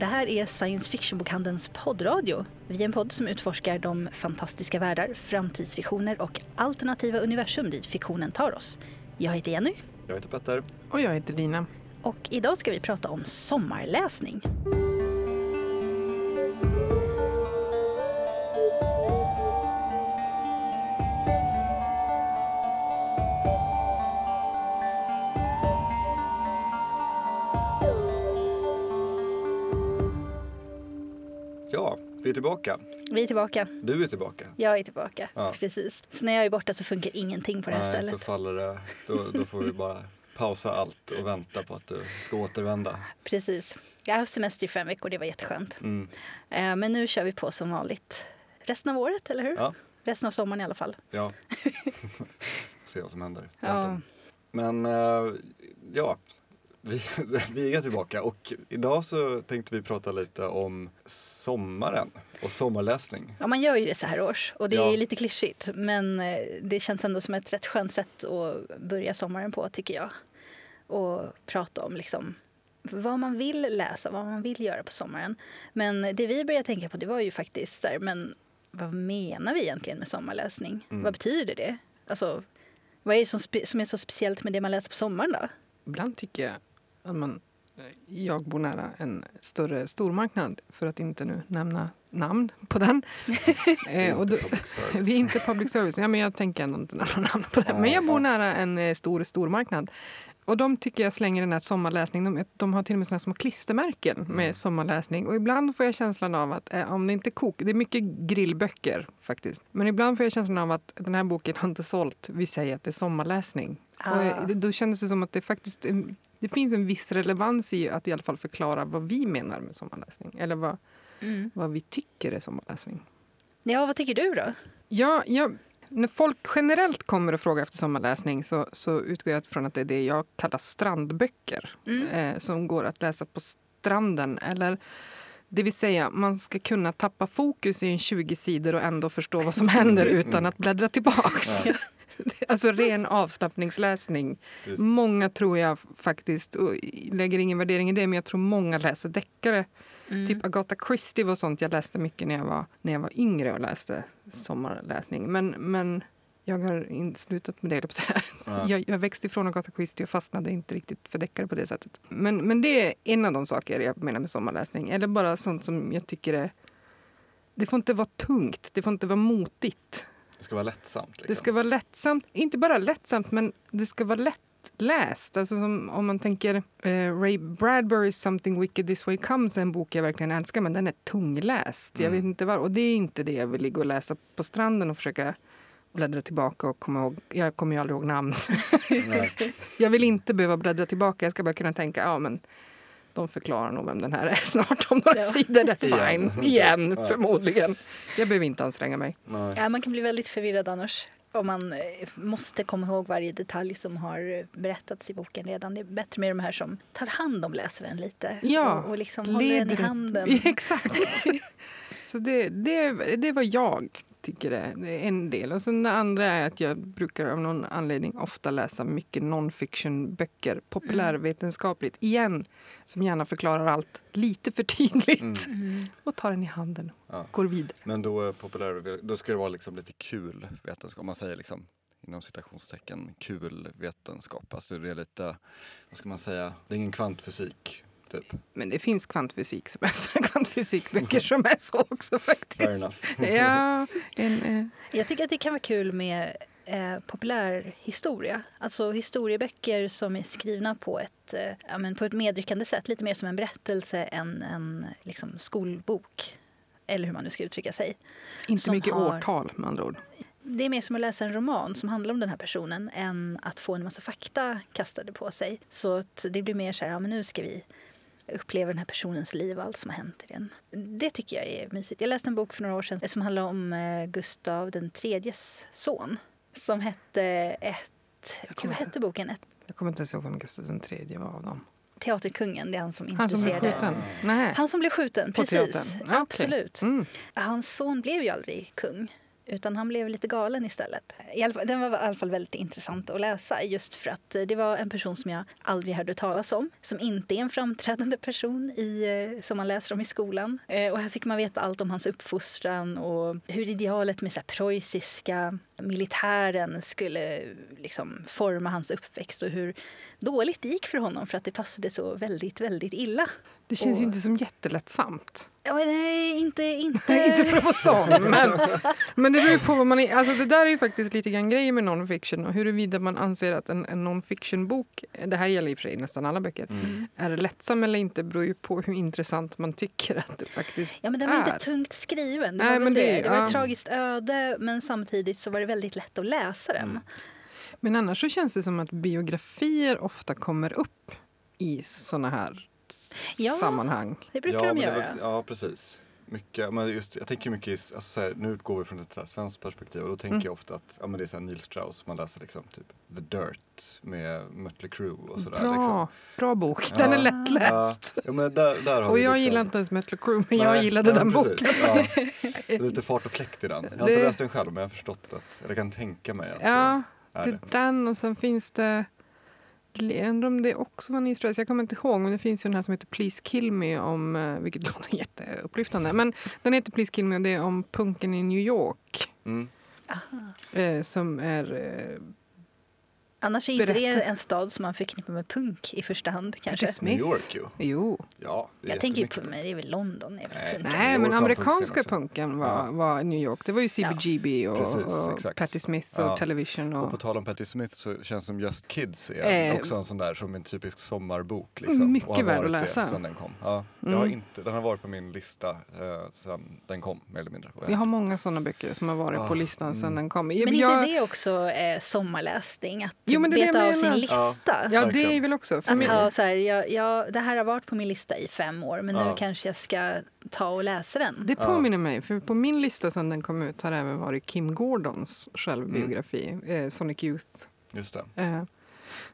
Det här är Science Fiction-bokhandelns poddradio. Vi är en podd som utforskar de fantastiska världar, framtidsvisioner och alternativa universum dit fiktionen tar oss. Jag heter Jenny Jag heter Petter. Och jag heter Lina. och idag ska vi prata om sommarläsning. Vi är tillbaka. Vi är tillbaka. Du är tillbaka. Jag är tillbaka. Ja. Precis. Så när jag är borta så funkar ingenting på det här Nej, stället. då faller det. Då, då får vi bara pausa allt och vänta på att du ska återvända. Precis. Jag har haft semester i fem veckor, det var jätteskönt. Mm. Eh, Men nu kör vi på som vanligt. Resten av året, eller hur? Ja, Resten av sommaren i alla fall. ja. Se vad som händer. Ja. Men eh, ja, vi, vi är tillbaka och idag så tänkte vi prata lite om sommaren och sommarläsning. Ja, man gör ju det så här års och det Ja. är lite klyschigt men eh, det känns ändå som ett rätt skönt sätt att börja sommaren på tycker jag. Och prata om liksom vad man vill läsa, vad man vill göra på sommaren. Men det vi började tänka på det var ju faktiskt så här, men vad menar vi egentligen med sommarläsning? Mm. Vad betyder det? Alltså, vad är det som, som är så speciellt med det man läser på sommaren då? Ibland tycker jag att man, jag bor nära en större stormarknad, för att inte nu nämna namn på den. eh, och då, vi är inte public service, ja, men jag tänker ändå inte nämna namn på den. Men jag bor nära en eh, stor stormarknad. Och de tycker jag slänger den här sommarläsning. De, de har till och med såna här små klistermärken med Mm. sommarläsning. Och ibland får jag känslan av att eh, om det inte kok, det är mycket grillböcker faktiskt. Men ibland får jag känslan av att den här boken har inte sålt. Vi säger att det är sommarläsning. Ah. Och det- då kändes det som att det faktiskt det finns en viss relevans i att i alla fall förklara vad vi menar med sommarläsning. Eller vad, Mm. vad vi tycker är sommarläsning. Ja, vad tycker du då? Ja, jag, när folk generellt kommer och frågar efter sommarläsning så, så utgår jag från att det är det jag kallar strandböcker. Mm. Eh, som går att läsa på stranden. Eller, det vill säga, man ska kunna tappa fokus i en 20 sidor och ändå förstå vad som händer utan att bläddra tillbaks. Ja. alltså ren avslappningsläsning. Precis. Många tror jag faktiskt, och lägger ingen värdering i det, men jag tror många läser deckare. Mm. Typ Agatha Christie var sånt jag läste mycket när jag var, när jag var yngre och läste sommarläsning. Men, men jag har slutat med det. Ja. Jag, jag växte ifrån Agatha Christie och fastnade inte riktigt för deckare på det sättet. Men, men det är en av de saker jag menar med sommarläsning. Eller bara sånt som jag tycker är... Det får inte vara tungt, det får inte vara motigt. Det ska vara lättsamt. Liksom. Det ska vara lättsamt. Inte bara lättsamt, men det ska vara lättläst. Alltså om man tänker eh, Ray Bradburys Something Wicked This Way Comes en bok jag verkligen älskar, men den är tungläst. Jag Mm. vet inte var, och det är inte det jag vill ligga och läsa på stranden och försöka bläddra tillbaka och komma ihåg. Jag kommer ju aldrig ihåg namn. Jag vill inte behöva bläddra tillbaka. Jag ska bara kunna tänka, ja men de förklarar nog vem den här är snart om några Ja. sidor. That's Igen. fine. Igen, Ja. förmodligen. Jag behöver inte anstränga mig. Nej. Ja, man kan bli väldigt förvirrad annars. Om man eh, måste komma ihåg varje detalj som har eh, berättats i boken redan. Det är bättre med de här som tar hand om läsaren lite. Ja, och, och liksom håller den i handen. Exakt. Så det, det, det vad jag tycker det är en del. Och sen det andra är att jag brukar av någon anledning ofta läsa mycket non-fiction-böcker. Populärvetenskapligt. Igen, som gärna förklarar allt lite för tydligt. Mm. Mm. Och tar den i handen Ja. och går vidare. Men då, är populär, då ska det vara liksom lite kul vetenskap. Om man säger liksom inom citationstecken kul vetenskap. Alltså det är lite, vad ska man säga, det är ingen kvantfysik. Typ. Men det finns kvantfysik som är så, kvantfysikböcker som är så också faktiskt. Ja, en, eh, Jag tycker att det kan vara kul med eh, populärhistoria. Alltså historieböcker som är skrivna på ett, eh, ja, men på ett medryckande sätt. Lite mer som en berättelse än en liksom, skolbok. Eller hur man nu ska uttrycka sig. inte Som mycket har- årtal med andra ord. Det är mer som att läsa en roman som handlar om den här personen än att få en massa fakta kastade på sig. Så att det blir mer så här, ja men nu ska vi uppleva den här personens liv och allt som har hänt i den. Det tycker jag är mysigt. Jag läste en bok för några år sedan som handlar om eh, Gustav den tredjes son. Som hette ett... Vad inte- hette boken? Ett, Jag kommer inte ens ihåg vem Gustav den tredje var av dem. Teaterkungen, det är han som Han som blev introducerade... skjuten? Nej. Han som blev skjuten, På precis. teatern? Absolut. Mm. Hans son blev ju aldrig kung. Utan han blev lite galen istället. I alla fall, den var i alla fall väldigt intressant att läsa just för att eh, det var en person som jag aldrig hörde talas om. Som inte är en framträdande person i, eh, som man läser om i skolan. Eh, och här fick man veta allt om hans uppfostran och hur idealet med så här preussiska militären skulle liksom forma hans uppväxt och hur dåligt det gick för honom för att det passade så väldigt, väldigt illa. Det känns Och- ju inte som jättelättsamt. Ja, men nej, inte... inte... inte för att vara sån, men, men det beror ju på vad man är. Alltså det där är ju faktiskt lite grann grejen med non-fiction och huruvida man anser att en, en non-fiction-bok, det här gäller i och för sig nästan alla böcker, Mm. är lättsam eller inte beror ju på hur intressant man tycker att det faktiskt Ja, men den var är. inte tungt skriven. Det, Nej, var men det. det- det var ett ja. tragiskt öde, men samtidigt så var det väldigt lätt att läsa den. Mm. Men annars så känns det som att biografier ofta kommer upp i såna här Ja. sammanhang. Det brukar ja, de göra. var- ja, precis. Mycket, men just, jag tänker mycket, i, alltså så här, nu utgår vi från ett så här, svenskt perspektiv och då tänker Mm. jag ofta att ja, men det är så här Neil Strauss, man läser liksom typ The Dirt med Mötley Crüe och sådär. Bra, Liksom. bra bok. Den är Ja. lättläst. Ja, men där, där har Och vi jag liksom, gillar inte ens Mötley Crüe, men jag Nej, gillade ja, den boken. precis, Ja. Det är lite fart och fläkt i den. Jag har inte läst den själv men jag har förstått att, eller kan tänka mig att Ja, är det. är den och sen finns det... Jag undrar om det också var Neil Strauss, jag kommer inte ihåg, men det finns ju den här som heter Please kill me, om, eh, vilket låter jätteupplyftande. Men den heter Please kill me och det är om punken i New York. Mm. Eh, som är... Eh, Annars är inte det en stad som man förknippar med punk i första hand kanske. Smith. New York ju. jo. Ja, Jag tänker ju på, men det är väl London? Är väl Nej. punk. Nej, men amerikanska punken var, var New York. Det var ju CBGB och, Precis, och. Patti Smith och Ja. Television. Och Och, på tal om Patti Smith så känns som Just Kids är Eh, också en sån där som en typisk sommarbok. Liksom, mycket värd att läsa. Sen den kom. Ja, jag Mm. har inte, den har varit på min lista eh, sen den kom mer eller mindre. Jag har många såna böcker som har varit på Ah, listan sen mm. den kom. Men jag, inte det också eh, sommarläsning? Att Jo, men det är det beta av sin lista? Ja, det är väl också. För Att ha så här, jag, jag, det här har varit på min lista i fem år men nu Ja. kanske jag ska ta och läsa den. det Ja. påminner mig, för på min lista sen den kom ut har även varit Kim Gordons självbiografi, eh, Sonic Youth. Just det. Eh,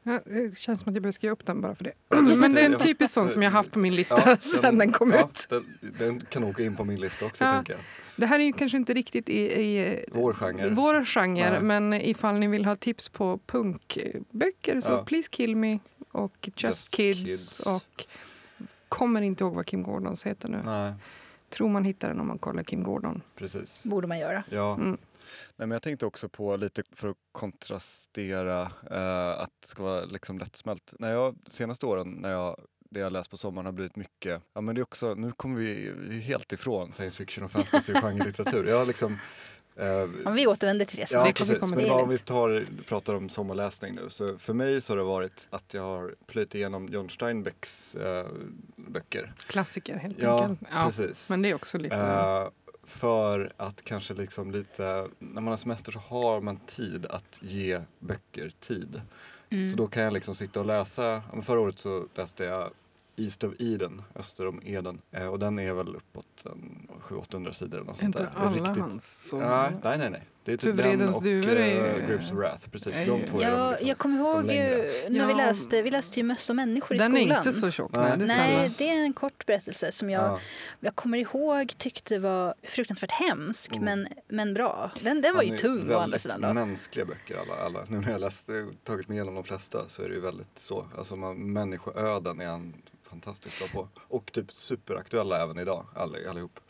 ja, det känns som att jag behöver skriva upp den bara för det. Men det är en typisk sån som jag haft på min lista sen den kom ja, ut. Den, den kan åka in på min lista också Ja. tänker jag. Det här är ju kanske inte riktigt i, i Vår genre. vår genre Nej. men ifall ni vill ha tips på punkböcker så Ja. Please Kill Me och Just, Just Kids, Kids. och kommer inte ihåg vad Kim Gordons heter nu. Nej, Tror man hittar den om man kollar Kim Gordon. precis. borde man göra. Ja. Mm. Nej, men jag tänkte också på lite för att kontrastera eh, att det ska vara liksom lättsmält. När jag, senaste åren när jag det jag läst på sommaren har blivit mycket, ja men det är också, nu kommer vi helt ifrån science fiction och fantasy och genrelitteratur. Jag har liksom eh, Om vi återvänder till det sen. Ja, kommer vi precis. Men bara om vi tar, pratar om sommarläsning nu. Så för mig så har det varit att jag har plöjt igenom John Steinbecks eh, böcker. Klassiker helt Ja, enkelt. Ja, precis. men det är också lite... Eh, för att kanske liksom lite, när man har semester så har man tid att ge böcker tid. Mm. Så då kan jag liksom sitta och läsa, ja, förra året så läste jag East of Eden, öster om Eden. Eh, och den är väl uppåt en 700-800 sidor eller något sånt inte där. Är alla riktigt- hans. Så... Nej, nej, nej. nej. Det är typ den och duvor är ju- eh, Grapes of Wrath, precis. är De två är de Ja, liksom. jag kommer ihåg längre. när vi läste, vi läste ju Möss och människor i Den skolan. är inte så tjock. Nej, det Nej, det är en kort berättelse som jag, Ja. jag kommer ihåg tyckte var fruktansvärt hemsk Mm. men, men bra. Den, den var ju är tung å andra sidan. Då. mänskliga böcker alla, alla. Nu när jag läst, tagit mig igenom de flesta så är det ju väldigt så. Alltså man, människoöden är han fantastiskt bra på. Och typ superaktuella även idag, all, allihop.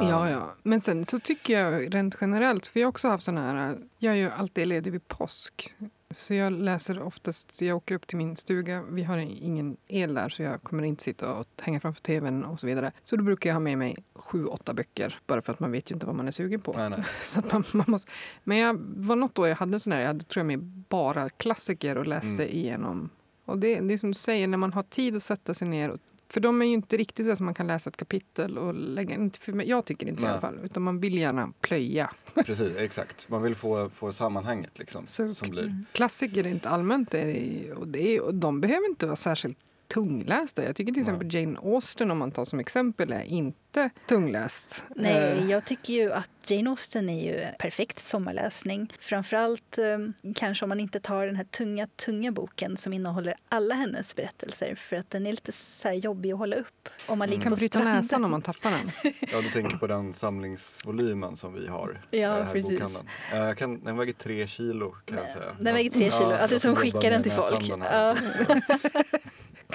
Ja, ja. Men sen så tycker jag rent generellt, för jag har också haft sån här, jag är ju alltid ledig vid påsk. Så jag läser oftast, jag åker upp till min stuga, vi har ingen el där så jag kommer inte sitta och hänga framför tvn och så vidare. Så då brukar jag ha med mig sju, åtta böcker, bara för att man vet ju inte vad man är sugen på. Nej, nej. Så att man, man måste, men jag var något år jag hade sån här, jag hade tror jag med bara klassiker och läste Mm. igenom. Och det, det är som du säger, när man har tid att sätta sig ner och för de är ju inte riktigt så att man kan läsa ett kapitel och lägga... Inte för mig, jag tycker inte i Nej. alla fall. Utan man vill gärna plöja. Precis, exakt. Man vill få, få sammanhanget liksom. Så- som blir. Klassiker rent allmänt är det, och, det är, och de behöver inte vara särskilt tunglästa. Jag tycker till exempel Jane Austen, om man tar som exempel, är inte tungläst. Eh, Nej, jag tycker ju att Jane Austen är ju perfekt sommarläsning. Framförallt eh, kanske om man inte tar den här tunga, tunga boken som innehåller alla hennes berättelser för att den är lite så här jobbig att hålla upp om man ligger kan på bryta stranden. näsan om man tappar den. Ja, du tänker på den samlingsvolymen som vi har Ja, eh, här i precis. bokhandeln. Eh, jag kan, den väger tre kilo kan jag säga. Den väger tre kilo. Alltså, jag som skickar den till folk. här, Ja.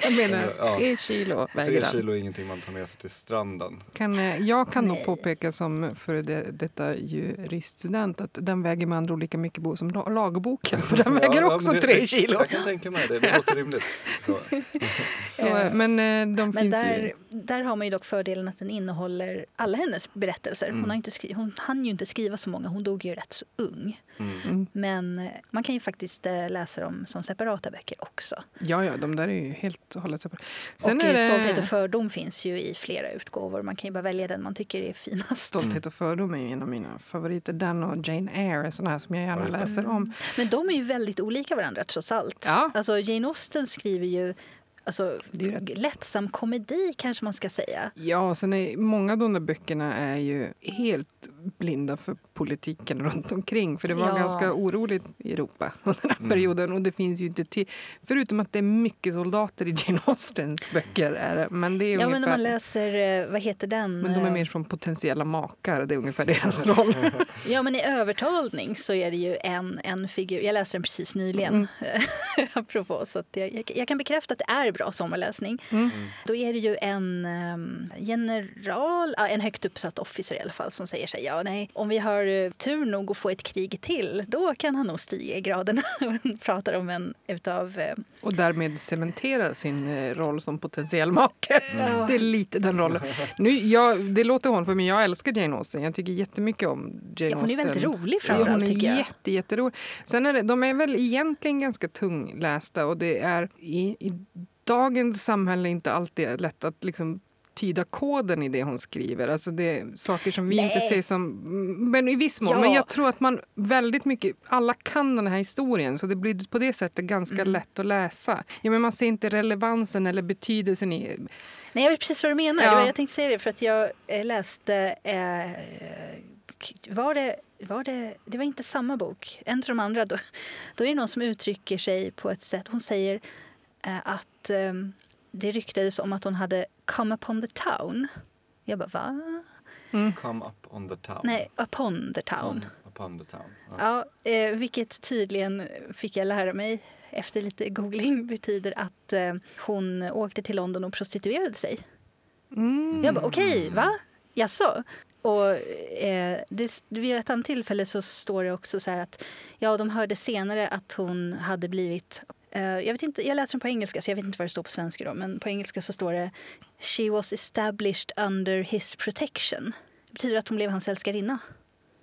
Jag menar, Ja. tre kilo väger Tre kilo är ingenting man tar med sig till stranden. Kan, eh, jag kan nog påpeka som före det, detta juriststudent att den väger med andra lika mycket bo som la- lagboken. För den väger Ja, också men tre kilo. Jag kan tänka mig det, det låter rimligt. Så. Så, Eh, men eh, de Men finns där, ju... där har man ju dock fördelen att den innehåller alla hennes berättelser. Hon, Mm. har inte skri- hon hann ju inte skriva så många, hon dog ju rätt så ung. Mm. Mm. Men man kan ju faktiskt läsa dem som separata böcker också. Ja, ja, de där är ju helt och hållet separat. Sen och är det Stolthet och fördom finns ju i flera utgåvor. Man kan ju bara välja den man tycker är finast. Stolthet och fördom är ju en av mina favoriter. Den och Jane Eyre är såna här som jag Ja, gärna läser om. Men de är ju väldigt olika varandra trots allt. Ja. Alltså Jane Austen skriver ju alltså, Det är ju rätt- lättsam komedi kanske man ska säga. Ja, sen är många av de där böckerna är ju helt blinda för politiken runt omkring. För det var Ja. ganska oroligt i Europa under den här Mm. perioden. Och det finns ju inte till, förutom att det är mycket soldater i Jane Austens böcker. Är det, men det är Ja, men ungefär, när man läser, eh, vad heter den? men de är Eh, mer som potentiella makar. Det är ungefär deras roll. Ja, men i övertalning så är det ju en, en figur. Jag läste den precis nyligen, Mm. apropå. Så att jag, jag, jag kan bekräfta att det är bra sommarläsning. Mm. Då är det ju en um, general, ja, en högt uppsatt officer i alla fall, som säger sig ja, nej, om vi har eh, tur nog att få ett krig till, då kan han nog stiga i graderna. Pratar om en utav... eh, Och därmed cementera sin eh, roll som potentiell make. Ja. Det är lite den rollen. Nu, jag, det låter hon för men jag älskar Jane Austen. Jag tycker jättemycket om Jane Ja, hon är Austen. väldigt rolig Ja, framförallt hon är tycker jag. jätte, jätterolig. Sen är det, de är väl egentligen ganska tunglästa och det är i, i dagens samhälle inte alltid lätt att liksom tyda koden i det hon skriver. Alltså det är saker som vi Nej. inte ser som... Men i viss mån. Ja. Men jag tror att man väldigt mycket... Alla kan den här historien så det blir på det sättet ganska Mm. lätt att läsa. Ja, men man ser inte relevansen eller betydelsen i... Nej, jag vet precis vad du menar. Ja. Jag tänkte säga det för att jag eh, läste... Eh, var det, var det, det var inte samma bok. En av de andra. Då, då är det någon som uttrycker sig på ett sätt. Hon säger att eh, det ryktades om att hon hade come upon the town. Jag bara, va? Come up on the town. Nej, upon the town. On, upon the town. Ja. Ja, eh, vilket tydligen, fick jag lära mig efter lite googling, betyder att eh, hon åkte till London och prostituerade sig. Mm. Jag bara, okej, va? Jaså? Och eh, det, vid ett annat tillfälle så står det också så här att ja, de hörde senare att hon hade blivit eh, jag, vet inte, jag läser den på engelska, så jag vet inte vad det står på svenska. Då, men på engelska så står det She was established under his protection. Det betyder att hon blev hans älskarinna.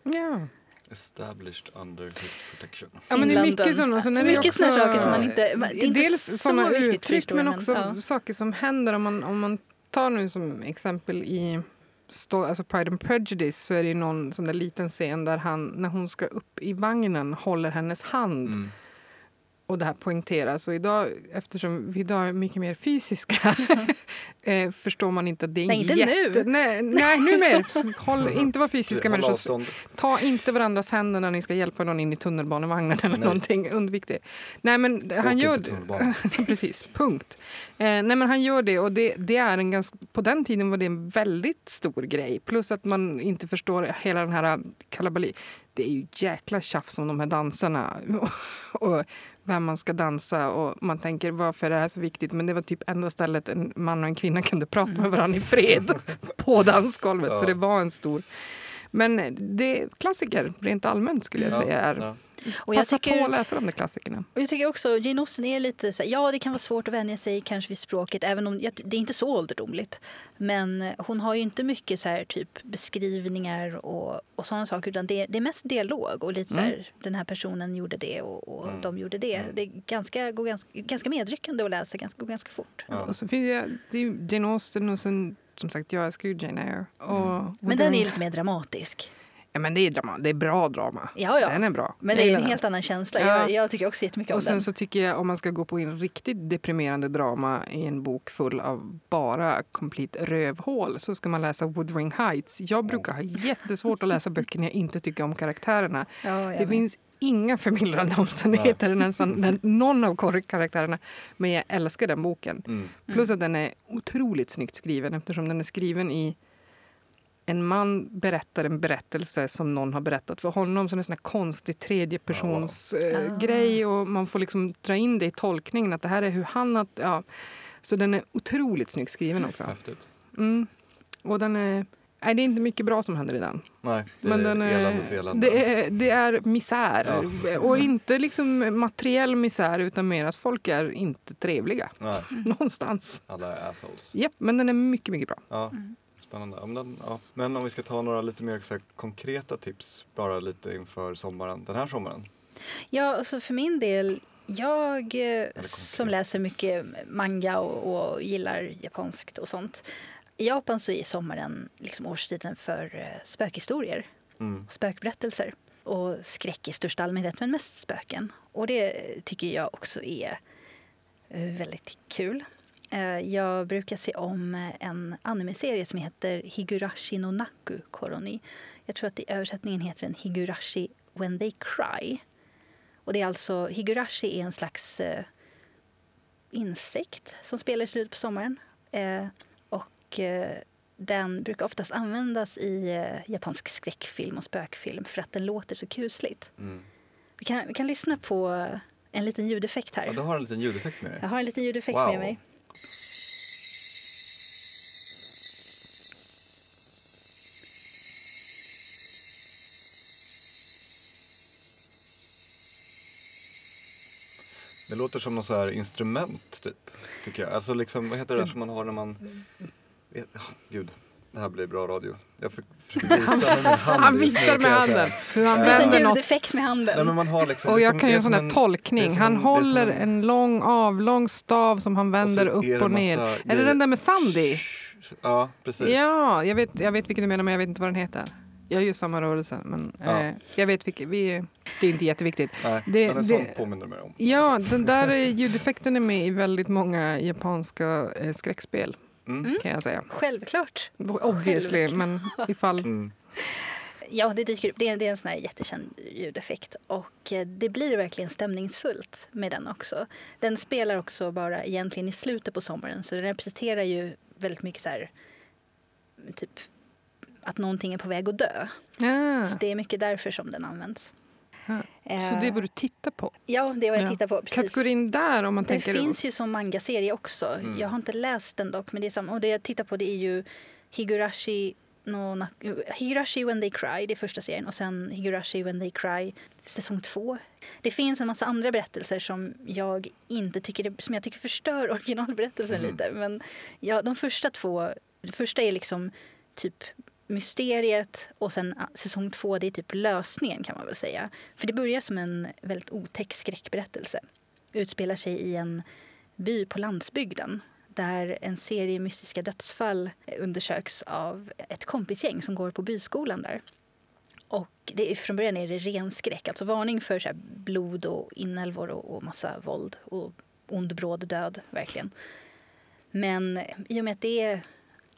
Ja. Established under his protection. Ja, men det är mycket sådana. Sen är det Mycket också, såna saker som man inte- det är inte Dels så för uttryck men också ja. saker som händer. Om man, om man tar nu som exempel i alltså Pride and Prejudice så är det ju någon sån där liten scen där han, när hon ska upp i vagnen, håller hennes hand. Mm. Och det här poängteras. Och idag, eftersom vi idag är mycket mer fysiska eh, förstår man inte att det är Nej, inte jätte... nu. Nej, nej, nu mer. Så Håll, inte vara fysiska människor. avstånd. Ta inte varandras händer när ni ska hjälpa någon in i tunnelbanevagnen eller Nej. någonting. Undvik det. Nej, men han Åk gör. Precis, punkt. Eh, nej, men han gör det och det, det är en ganska, på den tiden var det en väldigt stor grej. Plus att man inte förstår hela den här kalabalik. Det är ju jäkla tjafs om de här danserna och vem man ska dansa och man tänker varför är det här så viktigt? Men det var typ enda stället en man och en kvinna kunde prata med varandra i fred på dansgolvet. Så Ja. det var en stor men det är klassiker rent allmänt skulle jag Ja, säga. Är. ja. Och jag Passa tycker, på att läsa de där klassikerna. och jag tycker också Jane Austen är lite så här, ja det kan vara svårt att vänja sig kanske vid språket även om det är inte så ålderdomligt. Men hon har ju inte mycket så här typ beskrivningar och, och sådana saker utan det, det är mest dialog och lite så här den här personen gjorde det och, och Mm. de gjorde det. Det är ganska, går ganska, ganska medryckande att läsa, ganska, går ganska fort. Ja. Och så finns det, det är ju Jane Austen och sen som sagt jag älskar ju Jane Eyre. Och, och Men den är lite mer dramatisk. Ja, men det är drama. Det är bra drama. Ja, ja. Den är bra. Men Jag det är en den. helt annan känsla. Ja. Jag, jag tycker också jättemycket om Och sen den. så tycker jag om man ska gå på en riktigt deprimerande drama i en bok full av bara complete rövhål så ska man läsa Wuthering Heights. Jag brukar ha jättesvårt att läsa böcker när jag inte tycker om karaktärerna. Ja, Det finns inga förmildrande omständigheter i nästan någon av karaktärerna. Men jag älskar den boken. Mm. Plus att den är otroligt snyggt skriven eftersom den är skriven i en man berättar en berättelse som någon har berättat för honom. Så det är en sån här konstig tredjepersons eh, Ah. grej och man får liksom dra in det i tolkningen att det här är hur han har... Ja. Så den är otroligt snyggt skriven också. Häftigt. Mm. Och den är... Nej, det är inte mycket bra som händer i den. Nej, det Men är den är, eländes elände. det, är, det är misär. Och inte liksom materiell misär utan mer att folk är inte trevliga Nej, någonstans. alla är assholes. Japp, men den är mycket, mycket bra. Ja, spännande. Ja, men, den, ja. men om vi ska ta några lite mer så här, konkreta tips bara lite inför sommaren, den här sommaren. Ja, alltså för min del, jag eh, som läser mycket manga och, och gillar japanskt och sånt. I Japan så är sommaren liksom årstiden för eh, spökhistorier, Mm. spökberättelser och skräck i största allmänhet, men mest spöken. Och det tycker jag också är eh, väldigt kul. Eh, Jag brukar se om en anime-serie som heter Higurashi no Naku Koroni. Jag tror att i översättningen heter den Higurashi When They Cry. Och det är alltså, Higurashi är en slags insekt som spelar i slutet på sommaren. Och den brukar oftast användas i eh, japansk skräckfilm och spökfilm för att den låter så kusligt. Mm. Vi kan, vi kan lyssna på en liten ljudeffekt här. Ja, du har en liten ljudeffekt med dig. Jag har en liten ljudeffekt Wow. med mig. Det låter som något så instrument typ, tycker jag. Alltså liksom, vad heter det där som man har när man... Vet- ja, Gud, det här blir bra radio. Jag för- försöker visa med min hand. Han visar med handen hur han vänder något. ljudeffekt med handen. Nej men man har liksom... Och jag som- kan göra en sån som här det är tolkning. som Han håller en- en lång avlång stav som han vänder Och upp och ner. Är det den där med Sandy? Ja, precis. Ja, jag vet, jag vet vilken du menar men jag vet inte vad den heter. Jag gör samma rörelse men Ja. eh, jag vet vilken. Vi, det är inte jätteviktigt. Nej, Det- men en det- sån påminner mig om. Ja, den där ljudeffekten är med i väldigt många japanska eh, skräckspel Mm. kan jag säga. Självklart. Obviously, men ifall... Mm. Ja, det dyker upp. Det är, det är en sån här jättekänd ljudeffekt. Och eh, det blir verkligen stämningsfullt med den också. Den spelar också bara egentligen i slutet på sommaren. Så den representerar ju väldigt mycket så här, typ att någonting är på väg att dö. Ah, Så det är mycket därför som den används. Ah. Eh, Så det är vad du tittar på? Ja, det är vad jag Ja. tittar på. Precis. Kategorin där om man Den tänker... finns ju som mangaserie också. Mm. Jag har inte läst den dock. Men det är samma. Och det jag tittar på det är ju Higurashi no Higurashi When They Cry, det är första serien. Och sen Higurashi When They Cry, säsong två. Det finns en massa andra berättelser som jag inte tycker, som jag tycker förstör originalberättelsen Mm. lite. Men ja, de första två, det första är liksom typ mysteriet och sen ah, säsong två det är typ lösningen kan man väl säga. För det börjar som en väldigt otäck skräckberättelse. Utspelar sig i en by på landsbygden där en serie mystiska dödsfall undersöks av ett kompisgäng som går på byskolan där. Och det är, från början är det ren skräck, alltså varning för så här blod och inälvor och, och massa våld och ond bråd död, verkligen. Men i och med att det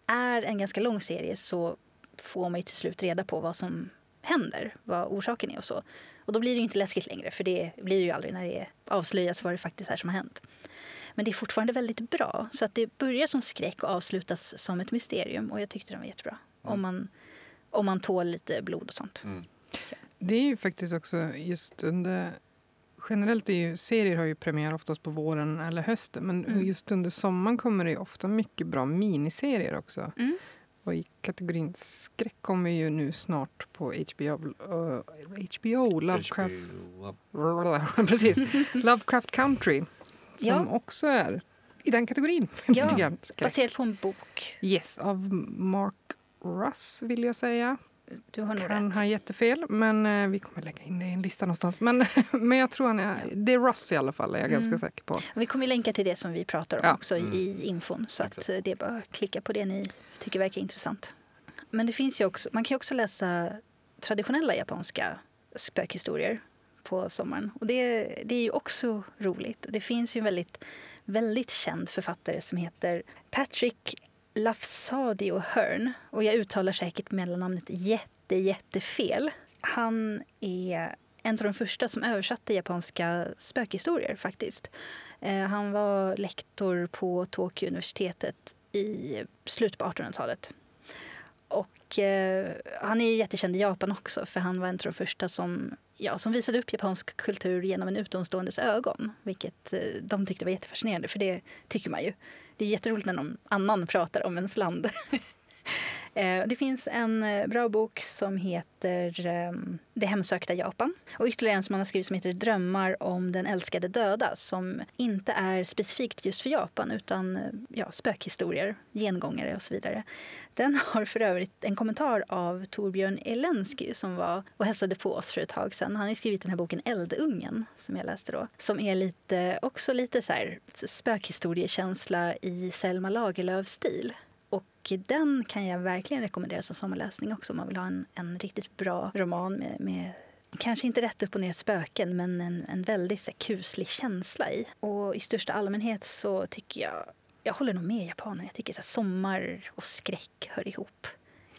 är en ganska lång serie så får man ju till slut reda på vad som händer, vad orsaken är och så. Och då blir det ju inte läskigt längre, för det blir det ju aldrig när det avslöjas vad det faktiskt är som har hänt. Men det är fortfarande väldigt bra. Så att det börjar som skräck och avslutas som ett mysterium. Och jag tyckte den var jättebra. Om, man, om man tål lite blod och sånt. Mm. Det är ju faktiskt också just under... Generellt är ju serier har ju premiär oftast på våren eller hösten. Men Mm. just under sommaren kommer det ju ofta mycket bra miniserier också. Mm. Och i kategorin skräck kommer ju nu snart på HBO, uh, HBO Lovecraft, HBO. Precis. Lovecraft Country. Som Ja. också är i den kategorin. Ja. Baserat på en bok. Yes, av Mark Russ vill jag säga. Du har nog Kan rätt. ha jättefel, men eh, vi kommer lägga in det i en lista någonstans. Men, men jag tror han är, det är Russ i alla fall, är jag Mm. ganska säker på. Vi kommer länka till det som vi pratar om Ja. också i- Mm. i infon. Så att Exakt. eh, det är bara att klicka på det ni tycker verkar intressant. Men det finns ju också, man kan ju också läsa traditionella japanska spökhistorier på sommaren. Och det, det är ju också roligt. Det finns ju en väldigt, väldigt känd författare som heter Patrick Lafsadio Hearn. Och jag uttalar säkert mellannamnet jätte, jättefel. Han är en av de första som översatte japanska spökhistorier faktiskt. Eh, han var lektor på Tokyo-universitetet i slutet på 1800-talet. Och eh, han är jättekänd i Japan också för han var en av de första som, ja, som visade upp japansk kultur genom en utomståendes ögon. Vilket eh, de tyckte var jättefascinerande, för det tycker man ju. Det är jätteroligt när någon annan pratar om ens land. Eh, det finns en eh, bra bok som heter ehm, Det hemsökta Japan. Och ytterligare en som han har skrivit som heter Drömmar om den älskade döda som inte är specifikt just för Japan utan eh, ja, spökhistorier, gengångare och så vidare. Den har för övrigt en kommentar av Torbjörn Elensky som var och hälsade på oss för ett tag sedan. Han har skrivit den här boken Eldungen som jag läste då. Som är lite, också lite så här spökhistoriekänsla i Selma Lagerlöf-stil. Och den kan jag verkligen rekommendera som sommarläsning också om man vill ha en, en riktigt bra roman med, med kanske inte rätt upp och ner spöken men en, en väldigt så, kuslig känsla i. Och i största allmänhet så tycker jag, jag håller nog med japaner, jag tycker att sommar och skräck hör ihop.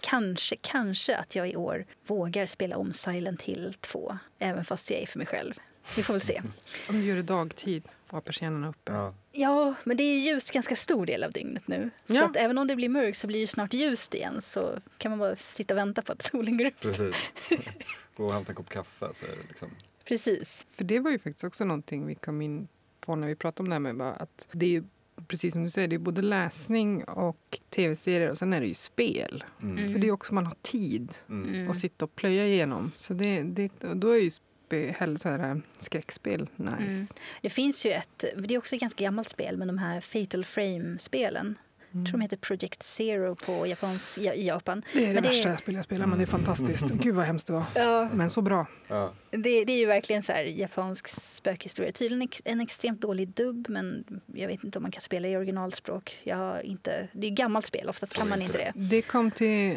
Kanske, kanske att jag i år vågar spela om Silent Hill 2, även fast jag är för mig själv. Vi får väl se. Om du gör det dagtid var persiennerna uppe. Ja. Ja, men det är ljust ganska stor del av dygnet nu. Så Ja. att även om det blir mörkt så blir det snart ljust igen. Så kan man bara sitta och vänta på att solen går upp. Precis. Gå och hämta en kopp kaffe så är det liksom... Precis. För det var ju faktiskt också någonting vi kom in på när vi pratade om det här med bara att det är ju precis som du säger, det är både läsning och tv-serier och sen är det ju spel. Mm. För det är också man har tid Mm. Mm. att sitta och plöja igenom. Så det, det, då är ju zombie, eller så här, eh, skräckspel nice. Mm. Det finns ju ett, det är också ett ganska gammalt spel, men de här Fatal Frame-spelen. Jag tror de heter Project Zero på Japans, ja, i Japan. Det är det det- värsta jag spelar, jag spelar men det är fantastiskt. Gud vad hemskt det var. Ja, Men så bra. Ja. det, det är ju verkligen så här japansk spökhistoria. Tydligen en extremt dålig dubb, men jag vet inte om man kan spela i originalspråk. Jag har inte, det är ju gammalt spel, oftast kan man inte det. Det kom till,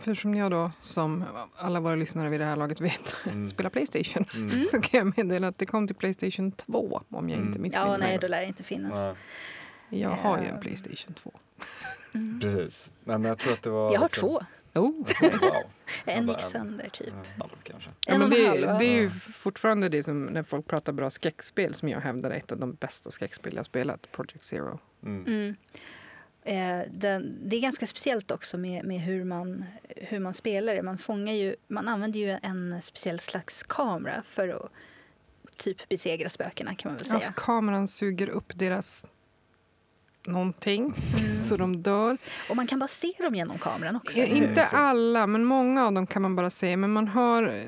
för som jag då, som alla våra lyssnare vid det här laget vet, Mm. spelar Playstation. Mm. Så kan jag meddela att det kom till Playstation 2 om jag inte Mm. missminner Ja, mig. nej, då lär det inte finnas. Ja, Jag har ju en Ja. Playstation 2. Mm. precis. Nej, men jag tror att det var... Jag har liksom- två. Oh. Wow. En gick sönder, typ. Ja, En men det, va? det är ju fortfarande det som när folk pratar bra skräckspel som jag hävdar är ett av de bästa skräckspel jag spelat, Project Zero. Mm. Mm. Eh, den, det är ganska speciellt också med, med hur, man, hur man spelar det. Man, fångar ju, man använder ju en speciell slags kamera för att typ besegra spökena kan man väl säga. Alltså, kameran suger upp deras någonting Mm. så de dör. Och man kan bara se dem genom kameran också. Hur? Inte alla, men många av dem kan man bara se. Men man hör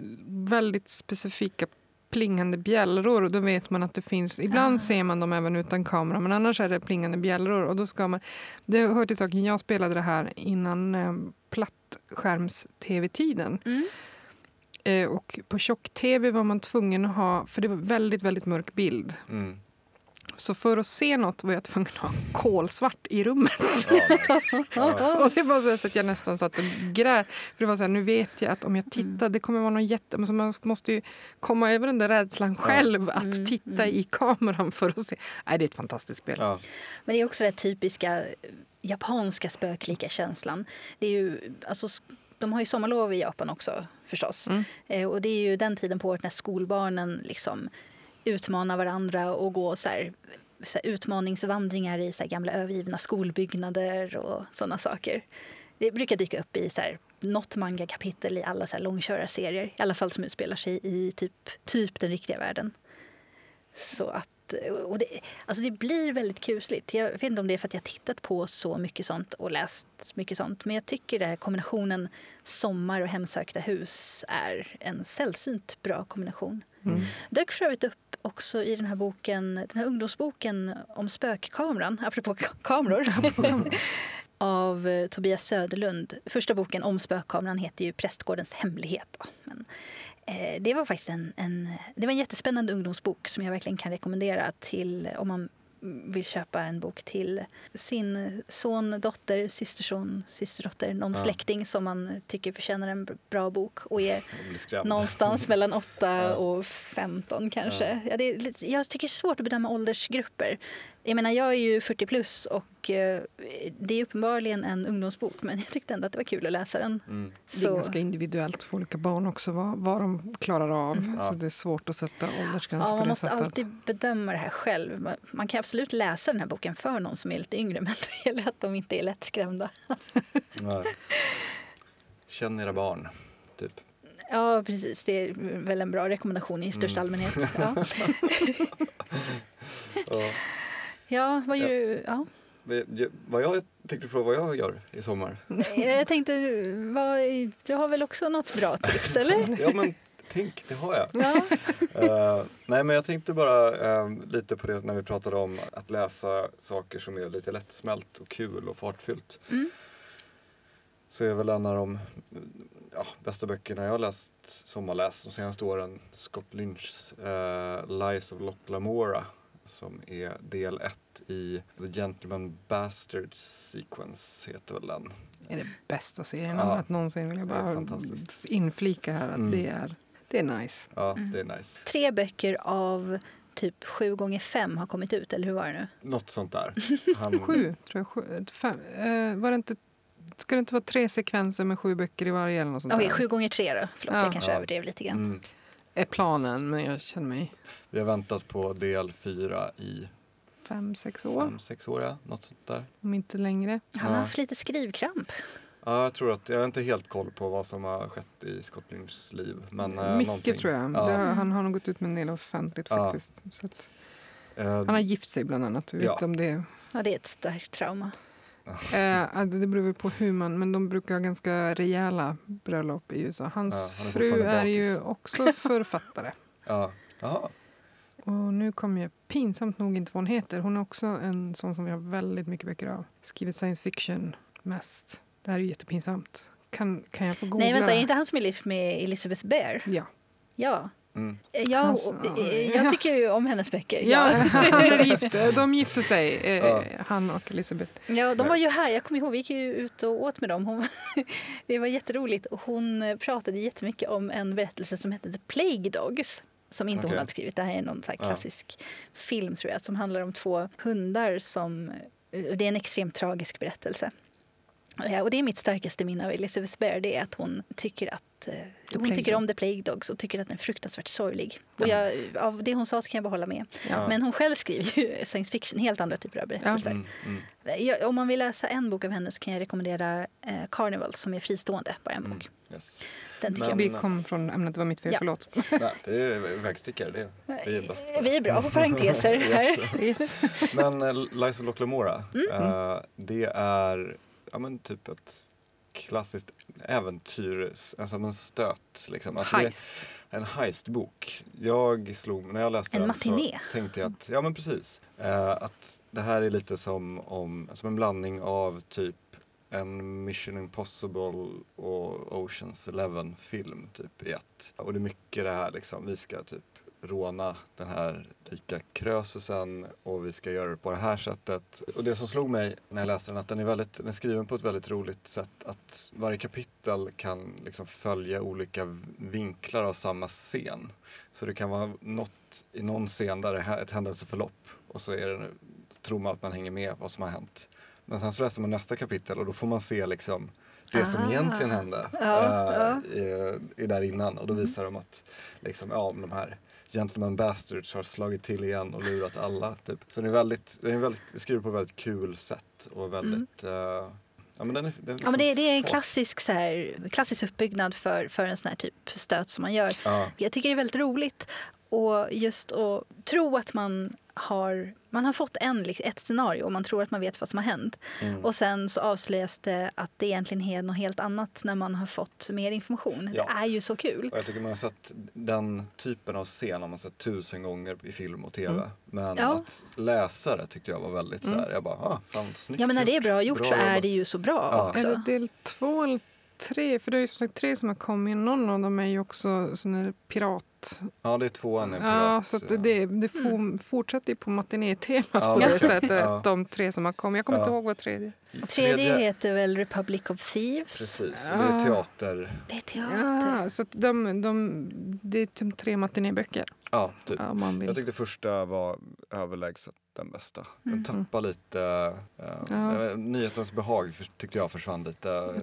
väldigt specifika plingande bjällror och då vet man att det finns... Ibland Ah. ser man dem även utan kamera, men annars är det plingande bjällror. Och då ska man, det hör till saken, jag spelade det här innan eh, plattskärms-tv-tiden. Mm. Eh, och på tjock-tv var man tvungen att ha, för det var väldigt, väldigt mörk bild. Mm. Så för att se något var jag tvungen att ha kolsvart i rummet. Ja, nice. ja. Och det var så, att jag nästan satt och grät. För det var så här, nu vet jag att om jag tittar, det kommer vara något jätte... Men så man måste ju komma över den där rädslan själv att Mm, titta mm. i kameran för att se. Nej, det är ett fantastiskt spel. Ja. Men det är också den typiska japanska spöklika känslan. Det är ju, alltså, de har ju sommarlov i Japan också förstås. Mm. Eh, och det är ju den tiden på året när skolbarnen liksom utmana varandra och gå så här, så här utmaningsvandringar i så här gamla övergivna skolbyggnader och sådana saker. Det brukar dyka upp i så här, något manga-kapitel i alla så här långkörarserier. I alla fall som utspelar sig i typ, typ den riktiga världen. Så att, och det, alltså det blir väldigt kusligt. Jag vet inte om det är för att jag tittat på så mycket sånt och läst mycket sånt. Men jag tycker den här kombinationen sommar och hemsökta hus är en sällsynt bra kombination. Mm. Dök för övrigt upp också i den här boken, den här ungdomsboken om spökkameran, apropå ka- kameror. av eh, Tobias Söderlund. Första boken om spökkameran heter ju Prästgårdens hemlighet. Men, eh, det var faktiskt en, en, det var en jättespännande ungdomsbok som jag verkligen kan rekommendera till om man vill köpa en bok till sin son, dotter, systerson, systerdotter, någon Ja. släkting som man tycker förtjänar en bra bok och är någonstans mellan 8 Ja. och 15 kanske. Ja. det är jag tycker det är svårt att bedöma åldersgrupper. Jag menar, jag är ju 40 plus och eh, det är uppenbarligen en ungdomsbok men jag tyckte ändå att det var kul att läsa den. Mm. Det är ganska individuellt för olika barn också vad, vad de klarar av. Mm. Så det är svårt att sätta åldersgränser Ja, på man måste sättet. alltid bedöma det här själv. Man, kan absolut läsa den här boken för någon som är lite yngre men det gäller att de inte är lättskrämda. Känn era barn, typ. Ja, precis. Det är väl en bra rekommendation i största Mm. allmänhet. Ja. Ja. Ja, vad gör du? Ja. Vad jag tänkte fråga vad jag gör i sommar. Jag tänkte, vad, du har väl också något bra tips, eller? Ja men tänk, det har jag. Ja. Eh, nej men jag tänkte bara eh, lite på det när vi pratade om att läsa saker som är lite lättsmält och kul och fartfyllt. Mm. Så är väl en av de ja, bästa böckerna jag har läst, sommarläst de senaste åren, Scott Lynchs eh, Lies of Locke Lamora som är del ett i The Gentleman Bastards Sequence heter väl den. är det bästa serien Ja. hört någonsin. Vill jag Det är bara fantastiskt. inflika här att Mm. det, är, det är nice. Ja, Mm. det är nice. Tre böcker av typ sju gånger fem har kommit ut, eller hur var det nu? Något sånt där. Han, Sju, tror jag. Sju, fem. Eh, var det inte, ska det inte vara tre sekvenser med sju böcker i varje? Eller något sånt Okej, där? sju gånger tre då. Förlåt, Ja. jag kanske Ja. överdrev lite grann. Mm. Är planen, men jag känner mig Vi har väntat på del fyra i fem, sex år, fem, sex år, ja. Något sånt där. om inte längre. Han har Ja. haft lite skrivkramp. Ja, jag tror att, jag har inte helt koll på vad som har skett i Scott Lynchs liv. Men, eh, Mycket någonting. tror jag. Ja. Har, han har nog gått ut med en del offentligt Ja. faktiskt. Så att, Eh, han har gift sig bland annat. Vi vet Ja. om det. Ja, det är ett starkt trauma. Eh, det beror väl på hur man, men de brukar ha ganska rejäla bröllop i USA. Hans Ja, han är fru är ju också författare. ja. Jaha. Och nu kommer jag pinsamt nog inte vad hon heter. Hon är också en sån som vi har väldigt mycket böcker av. Skriver science fiction mest. Det här är ju jättepinsamt. Kan, kan jag få googla? Nej, vänta, är inte han som är gift med Elizabeth Bear? Ja. Ja. Mm. Jag, Alltså, jag ja. tycker ju om hennes böcker. Ja, han är gift. De gifte sig, eh, Ja. han och Elisabeth. Ja, de var ju här. Jag kommer ihåg, vi gick ju ut och åt med dem. Hon, var- det var jätteroligt. Och hon eh, pratade jättemycket om en berättelse som hette The Plague Dogs. Som inte hon Okej. hade skrivit. Det här är någon så här Ja. klassisk film tror jag. Som handlar om två hundar som... eh, Det är en extremt tragisk berättelse. Ja, och det är mitt starkaste minne av Elizabeth Bear. Det är att hon tycker att eh, hon tycker om The Plague Dogs och tycker att den är fruktansvärt sorglig. Och jag, av det hon sa så kan jag bara hålla med. Ja. Men hon själv skriver ju science fiction, helt andra typer av berättelser. Mm. Mm. Jag, om man vill läsa en bok av henne så kan jag rekommendera eh, Carnival som är fristående, bara en Mm. bok. Yes. Den tycker Men- Vi kom från ämnet, det var mitt fel, Ja. förlåt. Nej, det är vägstickare, det vi är bäst. jag. Vi är bra på parenteser här. Yes. Yes. Men Liza Locke Lamora, Mm. eh, det är ja, men typ ett klassiskt äventyr, alltså en stöt. Liksom. Alltså Heist. en heistbok. Jag slog, när jag läste En den matiné. så tänkte jag att, ja men precis, eh, att det här är lite som, om, som en blandning av typ en Mission Impossible och Oceans Eleven film typ i ett. Och det är mycket det här liksom, vi ska typ råna den här rika krösusen och vi ska göra det på det här sättet. Och det som slog mig när jag läste den att den är, väldigt, den är skriven på ett väldigt roligt sätt att varje kapitel kan liksom följa olika vinklar av samma scen. Så det kan vara något i någon scen där det är ett händelseförlopp och så är det, tror man att man hänger med vad som har hänt. Men sen så läser man nästa kapitel och då får man se liksom det som Ah. egentligen hände Ja, eh, ja. Är, är där innan och då visar de att liksom, ja, de här Gentleman Bastards har slagit till igen och lurat alla. Typ. Så det är väldigt, det är väldigt skriven på ett väldigt kul sätt och väldigt eh, ja, men den är, den är Ja, men det, liksom det är en klassisk, så här, klassisk uppbyggnad för, för en sån här typ stöt som man gör. Ja, Jag tycker det är väldigt roligt och just att tro att man har, man har fått en, ett scenario och man tror att man vet vad som har hänt. mm. Och sen så avslöjas det att det egentligen är något helt annat när man har fått mer information. Ja. Det är ju så kul. Och jag tycker man har sett den typen av scen har man sett tusen gånger i film och tv. Mm. Men Ja. att läsa det tyckte jag var väldigt så här, jag bara, ah, fan snyggt Ja men när det är gjort. bra gjort så är jobbat. det ju så bra Ja. Är också. det del två eller tre, för det är ju som sagt tre som har kommit. Någon av dem är ju också sån här pirat. Ja, det är tvåan. är Ja, pirat, så att ja. det, det for, fortsätter ju på matinétemat Ja, på det sättet. Ja. De tre som har kommit. Jag kommer inte Ja. ihåg vad tredje. Tredje heter väl Republic of Thieves. Precis, det är Ja. teater. Det är teater. Ja, så att de, de, det är typ tre matinéböcker. Ja, typ. Ja, man vill. Jag tyckte första var överlägset den bästa. Den Mhm. tappade lite... eh, Ja. eh, Nyhetens behag för- tyckte jag försvann lite, eh,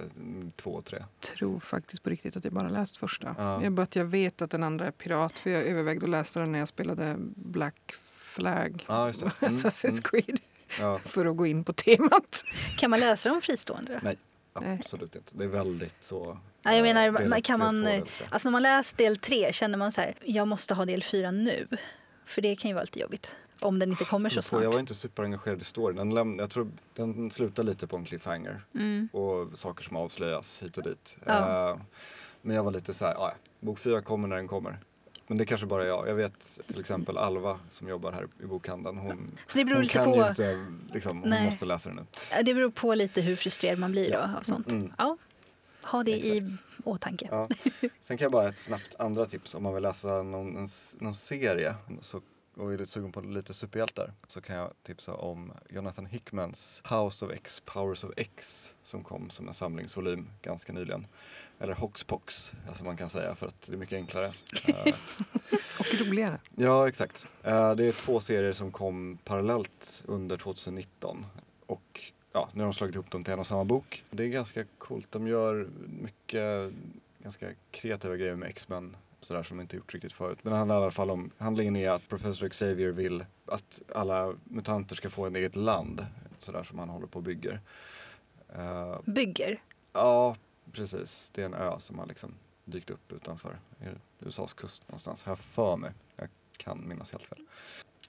två och tre. tror faktiskt på riktigt att jag bara läst första. Ja. Jag bara att jag vet att den andra är pirat för jag övervägde att läsa den när jag spelade Black Flag. Ja, just det. Mm, Assassin's mm. Creed. Ja, För att gå in på temat. Kan man läsa dem fristående? Då? Nej. Nej. absolut inte. Det är väldigt så... Ja, jag eh, menar, man- kan man, två, eh. Alltså när man läst del tre känner man så här, jag måste ha del fyra nu. För det kan ju vara lite jobbigt. Om den inte kommer så tror- Jag var snart. inte superengagerad i storyn. Den, läm- jag tror den slutar lite på en cliffhanger. Mm. och saker som avslöjas hit och dit. Ja. Eh, men jag var lite så här, "Ah, ja, bok fyra kommer när den kommer. Men det kanske bara är jag. Jag vet till exempel Alva som jobbar här i bokhandeln. Hon, Så det beror lite kan på. ju inte, liksom, hon Nej. måste läsa den nu. Ja, Det beror på lite hur frustrerad man blir då av sånt. Mm. Ja, ha det i Exakt. åtanke. Ja. Sen kan jag bara ett snabbt andra tips om man vill läsa någon, någon serie så, och är lite sugen på lite superhjältar så kan jag tipsa om Jonathan Hickmans House of X, Powers of X som kom som en samlingsvolym ganska nyligen. Eller Hoxpox, alltså man kan säga för att det är mycket enklare. Och roligare. Ja, exakt. Eh, Det är två serier som kom parallellt under 2019. Och ja, nu har de slagit ihop dem till en och samma bok. Det är ganska coolt. De gör mycket ganska kreativa grejer med X-Men sådär som inte gjort riktigt förut. Men det handlar i alla fall om, handlingen är att Professor Xavier vill att alla mutanter ska få ett eget land. Sådär som han håller på och bygger. Eh, Bygger. Ja, precis. Det är en ö som har liksom dykt upp utanför USAs kust någonstans. Har jag för mig. Jag kan minnas helt fel.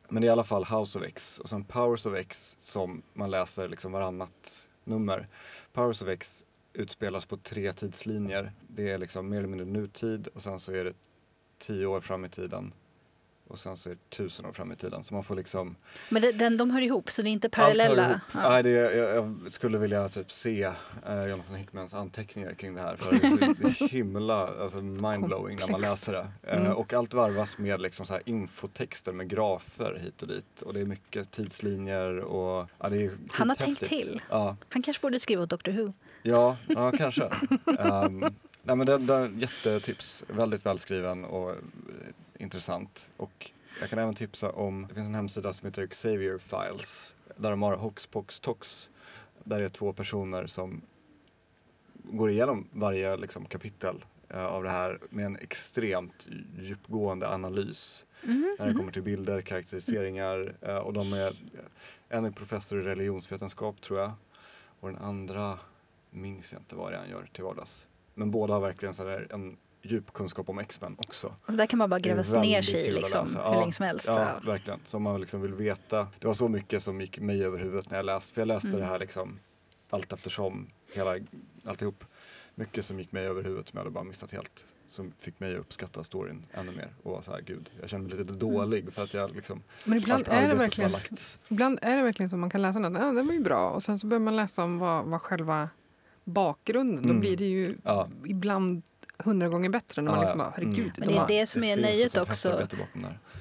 Men det är i alla fall House of X och sen Powers of X som man läser liksom varannat nummer. Powers of X utspelas på tre tidslinjer. Det är liksom mer eller mindre nutid och sen så är det tio år fram i tiden och sen så är det tusen år fram i tiden. Så man får liksom Men det, den, de hör ihop, så det är inte parallella. Ja. Nej, det, jag, jag skulle vilja typ se eh, Jonathan Hickmans anteckningar kring det här för det är så himla alltså, mindblowing när man läser det. Eh, Mm. Och allt varvas med liksom så här infotexter med grafer hit och dit och det är mycket tidslinjer och ja, det är Han har tänkt till. Ja, Han kanske borde skriva åt Doctor Who. Ja, ja kanske. um, nej, men det, det är jättetips. Väldigt välskriven och eh, intressant. Och jag kan även tipsa om, det finns en hemsida som heter Xavier Files där de har Hoxpox Tox. Där det är två personer som går igenom varje liksom, kapitel eh, av det här med en extremt djupgående analys. Mhm, När det mhm. kommer till bilder, karaktäriseringar eh, och de är, en är professor i religionsvetenskap tror jag och den andra minns jag inte vad det är han gör till vardags. Men båda har verkligen så här en djup kunskap om X-Men också. Och där kan man bara gräva ner sig i liksom, läsa. hur Ja, länge som helst. Ja, Ja. verkligen. Så om man liksom vill veta. Det var så mycket som gick mig över huvudet när jag läste. För jag läste Mm. det här liksom allt eftersom, hela, alltihop. Mycket som gick mig över huvudet som jag hade bara missat helt. Som fick mig att uppskatta storyn ännu mer. Och var så här, gud, jag kände mig lite dålig för att jag liksom, Men ibland är, det verkligen, ibland är det verkligen så man kan läsa något. Ja, det var ju bra. Och sen så börjar man läsa om vad, vad själva bakgrunden. Då Mm. blir det ju Ja. ibland hundra gånger bättre när man Ja, liksom bara, herregud. Mm. Men de det är har, det som är ett nöjet också.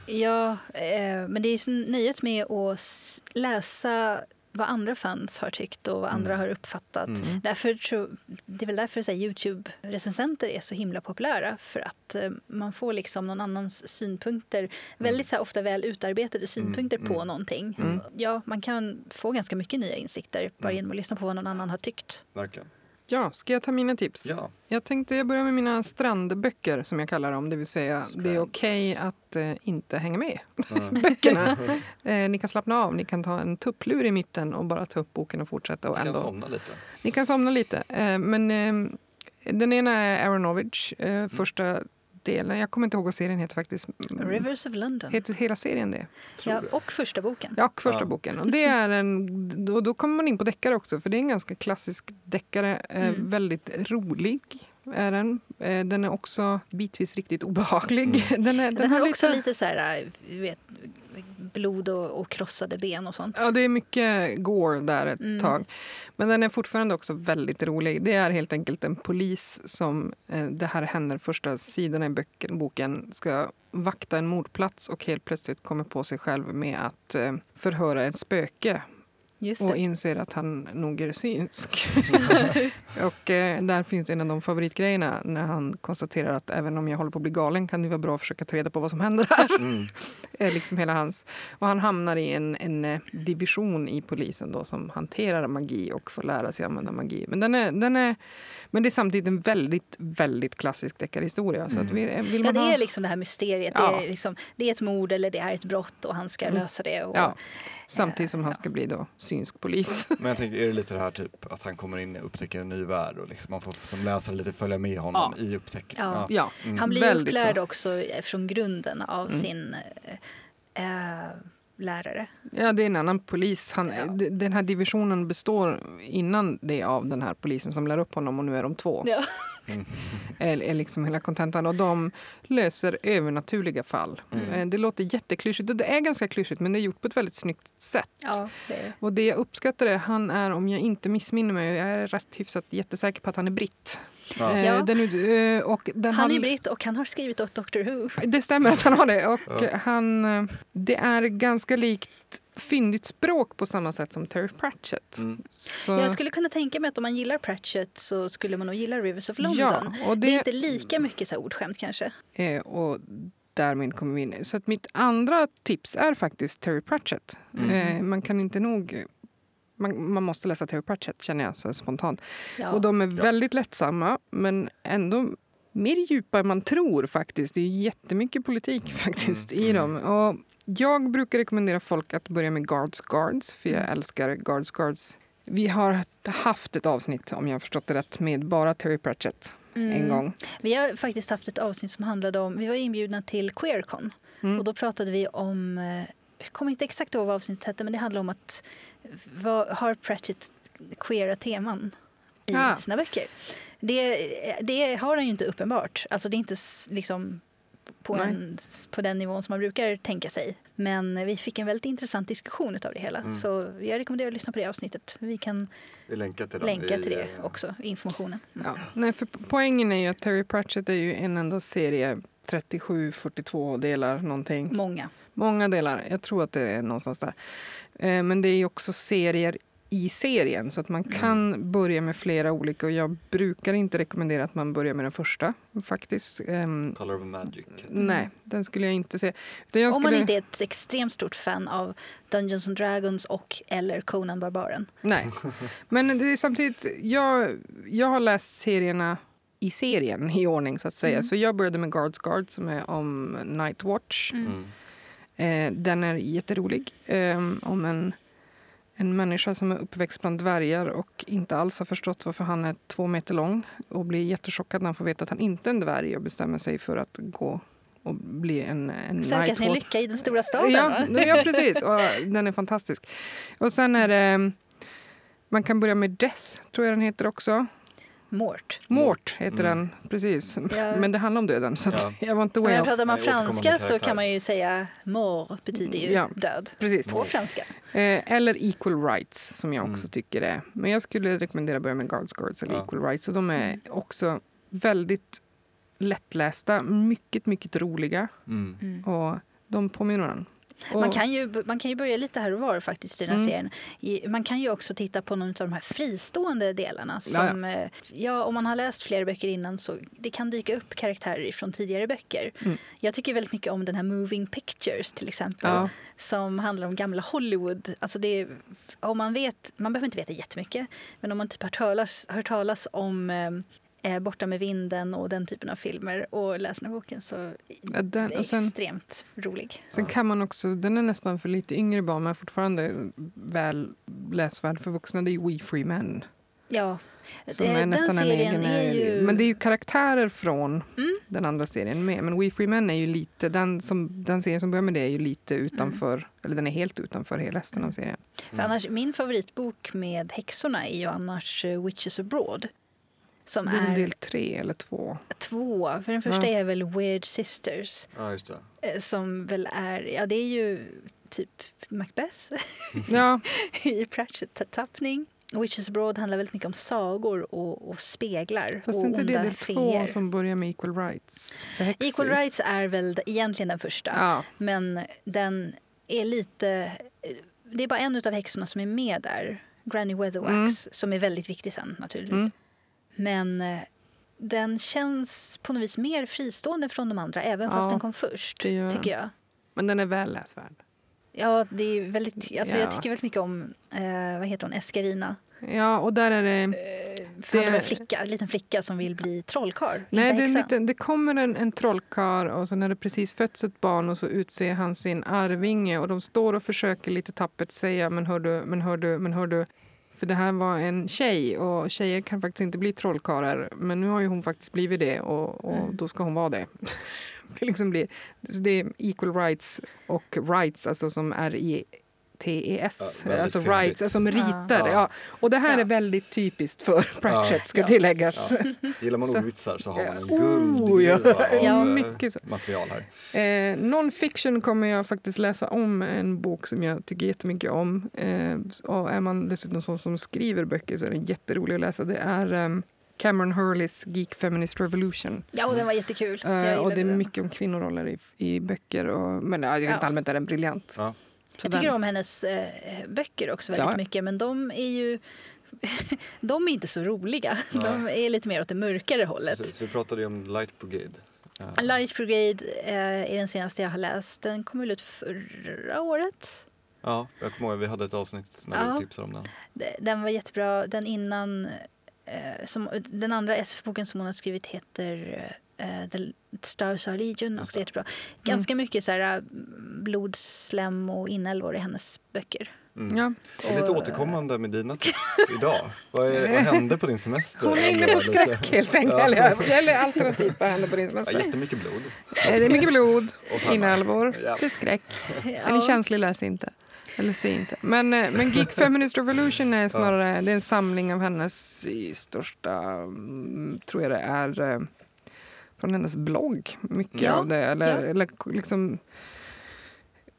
Ja, eh, men det är så nöjet med att läsa vad andra fans har tyckt och vad andra Mm. har uppfattat. Mm. Därför tror, det är väl därför Youtube-recensenter är så himla populära. För att eh, man får liksom någon annans synpunkter. Väldigt så här, ofta väl utarbetade synpunkter på mm. någonting. Mm. Ja, man kan få ganska mycket nya insikter bara Mm. genom att lyssna på vad någon annan har tyckt. Verkligen. Ja, ska jag ta mina tips? Ja. Jag tänkte jag börjar med mina strandböcker som jag kallar dem. Det vill säga, Strand. det är okej okay att eh, inte hänga med mm. böckerna. eh, ni kan slappna av, ni kan ta en tupplur i mitten och bara ta upp boken och fortsätta. Och ni kan somna lite. Ni kan somna lite. Eh, men eh, den ena är Aronovich, eh, första 80, jag kommer inte ihåg vad serien heter faktiskt. Mm. Rivers of London. Heter hela serien det? Ja, och första boken. Ja, och första ja. boken. Och det är en, då, då kommer man in på deckare också, för det är en ganska klassisk deckare. Eh, mm. Väldigt rolig är den. Eh, den är också bitvis riktigt obehaglig. Mm. Den, är, den, den har, har lite... också lite så här, eh, vet, blod och, och krossade ben och sånt. Ja, det är mycket gore där ett Mm. tag. Men den är fortfarande också väldigt rolig. Det är helt enkelt en polis som, eh, det här händer första sidorna i böcken, boken, ska vakta en mordplats och helt plötsligt kommer på sig själv med att eh, förhöra ett spöke och det. inser att han nog är synsk. och eh, där finns en av de favoritgrejerna när han konstaterar att även om jag håller på att bli galen kan det vara bra att försöka ta reda på vad som händer här. Mm. är liksom hela hans. Och han hamnar i en, en eh, division i polisen då som hanterar magi och får lära sig använda magi. Men, den är, den är, men det är samtidigt en väldigt, väldigt klassisk deckarhistoria. Så att vill, vill Ja, man det ha... är liksom det här mysteriet. Ja. Det, är liksom, det är ett mord eller det är ett brott och han ska Mm. lösa det. Och, Ja, samtidigt som han Ja. ska bli då synsk polis. Men jag tänker, är det lite det här typ att han kommer in och upptäcker en ny värld och liksom man får som läsare lite följa med honom Ja. i upptäckten? Ja. ja, Mm. Han blir upplärd så. också från grunden av Mm. sin eh, eh, lärare. ja, det är en annan polis. Han, Ja. Den här divisionen består innan det av den här polisen som lär upp honom och nu är de två. Ja. är, är liksom hela kontentan. Och de löser övernaturliga fall. Mm. Eh, Det låter jätteklyschigt och det är ganska klyschigt men det är gjort på ett väldigt snyggt sätt. Ja, det. Och det jag uppskattar är han är, om jag inte missminner mig, jag är rätt hyfsat jättesäker på att han är britt. Ja. Eh, Ja. Den, eh, och den Han har- är britt och han har skrivit åt Doctor Who. Det stämmer att han har det. Och Ja. han, eh, det är ganska likt fyndigt språk på samma sätt som Terry Pratchett. Mm. Så, Jag skulle kunna tänka mig att om man gillar Pratchett så skulle man nog gilla Rivers of London. ja, och Det är det, inte lika mycket så här ordskämt kanske. eh, och därmed kommer vi in. Så att mitt andra tips är faktiskt Terry Pratchett. Mm. Eh, man kan inte nog... Man, man måste läsa Terry Pratchett känner jag så spontant. Ja. Och de är Ja. väldigt lättsamma men ändå mer djupa än man tror faktiskt. Det är jättemycket politik faktiskt i dem. Och jag brukar rekommendera folk att börja med Guards Guards för jag älskar Guards Guards. Vi har haft ett avsnitt, om jag har förstått det rätt, med bara Terry Pratchett en Mm. gång. Vi har faktiskt haft ett avsnitt som handlade om, vi var inbjudna till Queercon Mm. och då pratade vi om, eh, jag kommer inte exakt ihåg vad avsnittet hette men det handlade om att vad, har Pratchett queera teman i Ah. sina böcker? Det, det har han ju inte uppenbart, alltså det är inte liksom på, Nej. en, på den nivån som man brukar tänka sig. Men vi fick en väldigt intressant diskussion av det hela. Mm. Så jag rekommenderar att lyssna på det avsnittet. Vi kan Vi länkar till dem länka i, till det eh, också, i informationen. Mm. Ja. Nej, för poängen är ju att Terry Pratchett är ju en enda serie, 37, 42 delar någonting. Många. Många delar. Jag tror att det är någonstans där. Eh, men det är ju också serier i serien så att man kan börja med flera olika och jag brukar inte rekommendera att man börjar med den första faktiskt. Ehm, Color of Magic. nej, den skulle jag inte se. Jag Om man inte är ett extremt stort fan av Dungeons and Dragons och eller Conan Barbaren. Nej. Men det är samtidigt, jag, jag har läst serierna i serien i ordning så att säga. Mm. Så jag började med Guards Guard som är om Night Watch. Mm. Eh, den är jätterolig. Eh, om en, en människa som är uppväxt bland dvärgar och inte alls har förstått varför han är två meter lång och blir jättechockad när han får veta att han inte är en dvärg och bestämmer sig för att gå och bli en, en Söka sin lycka i den stora staden. Ja, ja, precis. Och den är fantastisk. Och sen är det... Man kan börja med Death, tror jag den heter också. Mort. Mort heter Mm. den, precis. Ja. Men det handlar om döden, så att Ja. jag var inte way off. pratar man franska så kan man ju säga mort betyder ju Ja. död Precis. på franska. Eh, eller Equal Rights, som jag också Mm. tycker är. Men jag skulle rekommendera att börja med Guards Guards eller Ja. Equal Rights. Och de är Mm. också väldigt lättlästa, mycket, mycket roliga. Mm. Mm. Och de påminner varandra. Och, Man kan, ju, man kan ju börja lite här och var faktiskt i den här Mm. serien. Man kan ju också titta på någon av de här fristående delarna. Som, eh, ja, om man har läst fler böcker innan så det kan dyka upp karaktärer från tidigare böcker. Mm. Jag tycker väldigt mycket om den här Moving Pictures till exempel. Ja, Som handlar om gamla Hollywood. Alltså det är, om man, vet, man behöver inte veta jättemycket. Men om man typ har hört talas, hört talas om eh, Borta med vinden och den typen av filmer och läser den här boken så Ja, den- är och sen- extremt rolig. sen kan man också, den är nästan för lite yngre barn men fortfarande väl läsvärd för vuxna. Det är We Free Men. Ja, Som det- är den nästan en serien egen... är ju- Men det är ju karaktärer från Mm. den andra serien med. Men We Free Men är ju lite, den, som, den serien som börjar med det är ju lite utanför, eller den är helt utanför hela resten av serien. För annars, min favoritbok med häxorna är ju annars eh, Witches Abroad. Som Det är är del tre eller två. två. För den första Ja. är väl Weird Sisters. Ja, just det. eh, Som väl är, ja det är ju typ Macbeth Ja, i Pratchett-tappning. Witches Abroad handlar väldigt mycket om sagor och, och speglar fast och inte det del två feer. som börjar med equal rights? Equal Rights är väl egentligen den första. Ja, Men den är lite... Det är bara en av häxorna som är med där. Granny Weatherwax, Mm. som är väldigt viktig sen naturligtvis. Mm. Men eh, den känns på något vis mer fristående från de andra, även fast Ja, den kom först. tycker jag. men den är väl läsvärd. Ja, det är väldigt, alltså Ja. jag tycker väldigt mycket om, eh, vad heter hon, Escarina. Ja, och där är det... Eh, för det... En flicka, en liten flicka som vill bli trollkarl. Nej, det, är häxa. lite, det kommer en, en trollkarl och så när det precis fötts ett barn och så utser han sin arvinge och de står och försöker lite tappert säga men hör du, men hör du, men hör du. För det här var en tjej och tjejer kan faktiskt inte bli trollkarlar men nu har ju hon faktiskt blivit det och, och Mm. då ska hon vara det. det, liksom blir, det är equal rights och rights, alltså som är i TES, Ja, alltså rights, alltså som ritar. Ja. Ja. Och det här Ja. är väldigt typiskt för Pratchett ska tilläggas. Ja. Gillar man Så- ordvitsar så har man en Oh, guldgruva ja. av Ja, eh, mycket så. material här. Eh, Non-fiction kommer jag faktiskt läsa om en bok som jag tycker jättemycket om. Eh, och är man dessutom sån som skriver böcker så är den jätterolig att läsa. Det är ehm, Cameron Hurleys Geek Feminist Revolution. Ja, och den var jättekul. Eh, och det är den. mycket om kvinnoroller i, i böcker. Och, men ja, rent Ja. allmänt är den briljant. Ja. Så Jag tycker om hennes eh, böcker också väldigt Ja. mycket, men de är ju de är inte så roliga. De är lite mer åt det mörkare hållet. Precis, vi pratade ju om Light Brigade. Ja. Light Brigade eh, är den senaste jag har läst. Den kom väl ut förra året. Ja, jag kommer ihåg vi hade ett avsnitt när Ja. du tipsade om den. De- Den var jättebra. Den innan... Eh, som, den andra SF-boken som hon har skrivit heter eh, The Stars Are Legion. Också jättebra. Ganska mycket så här, blod, slem och inälvor i hennes böcker. Mm. Ja. Är lite Och- återkommande med dina tips idag. Vad, är, vad hände på din semester? Hon är inne på skräck helt enkelt. Eller, eller alternativ vad händer på din Ja, semester. jättemycket blod. Eh, Det är mycket blod, Och inälvor, Ja. till skräck. Är Ja. ni känslig, läs inte. Eller se inte. Men, eh, men Geek Feminist Revolution är snarare det är en samling av hennes största, mm, tror jag det är, eh, från hennes blogg. Mycket Ja, av det. Eller, ja. eller liksom,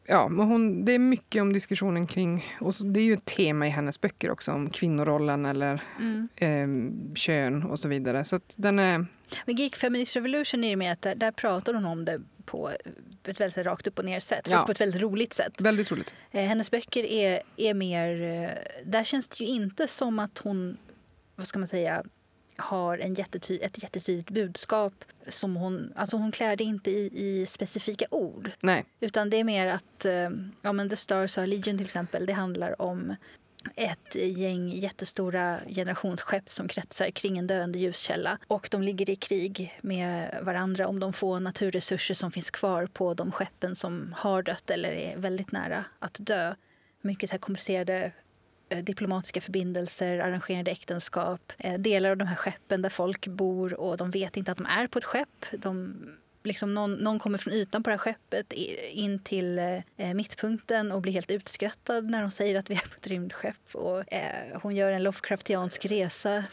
ja, men hon, det är mycket om diskussionen kring, och det är ju ett tema i hennes böcker också, om kvinnorollen eller Mm. eh, kön och så vidare. Så att den är, Men Geek Feminist Revolution är ju med att där, där pratar hon om det på ett väldigt rakt upp och ner sätt. Ja. Fast på ett väldigt roligt sätt. väldigt roligt. Eh, hennes böcker är, är mer... Eh, där känns det ju inte som att hon, vad ska man säga, har en jättety, ett jättetydligt budskap. Som hon, alltså hon klär det inte i, i specifika ord. Nej, Utan det är mer att, eh, ja men The Stars Are Legion till exempel, det handlar om ett gäng jättestora generationsskepp som kretsar kring en döende ljuskälla. Och de ligger i krig med varandra om de få naturresurser som finns kvar på de skeppen som har dött eller är väldigt nära att dö. Mycket så här komplicerade Eh, diplomatiska förbindelser, arrangerade äktenskap, eh, delar av de här skeppen där folk bor och de vet inte att de är på ett skepp. De liksom någon, någon kommer från ytan på det här skeppet in till eh, mittpunkten och blir helt utskrattad när de säger att vi är på ett rymdskepp. Och, eh, hon gör en Lovecraftiansk resa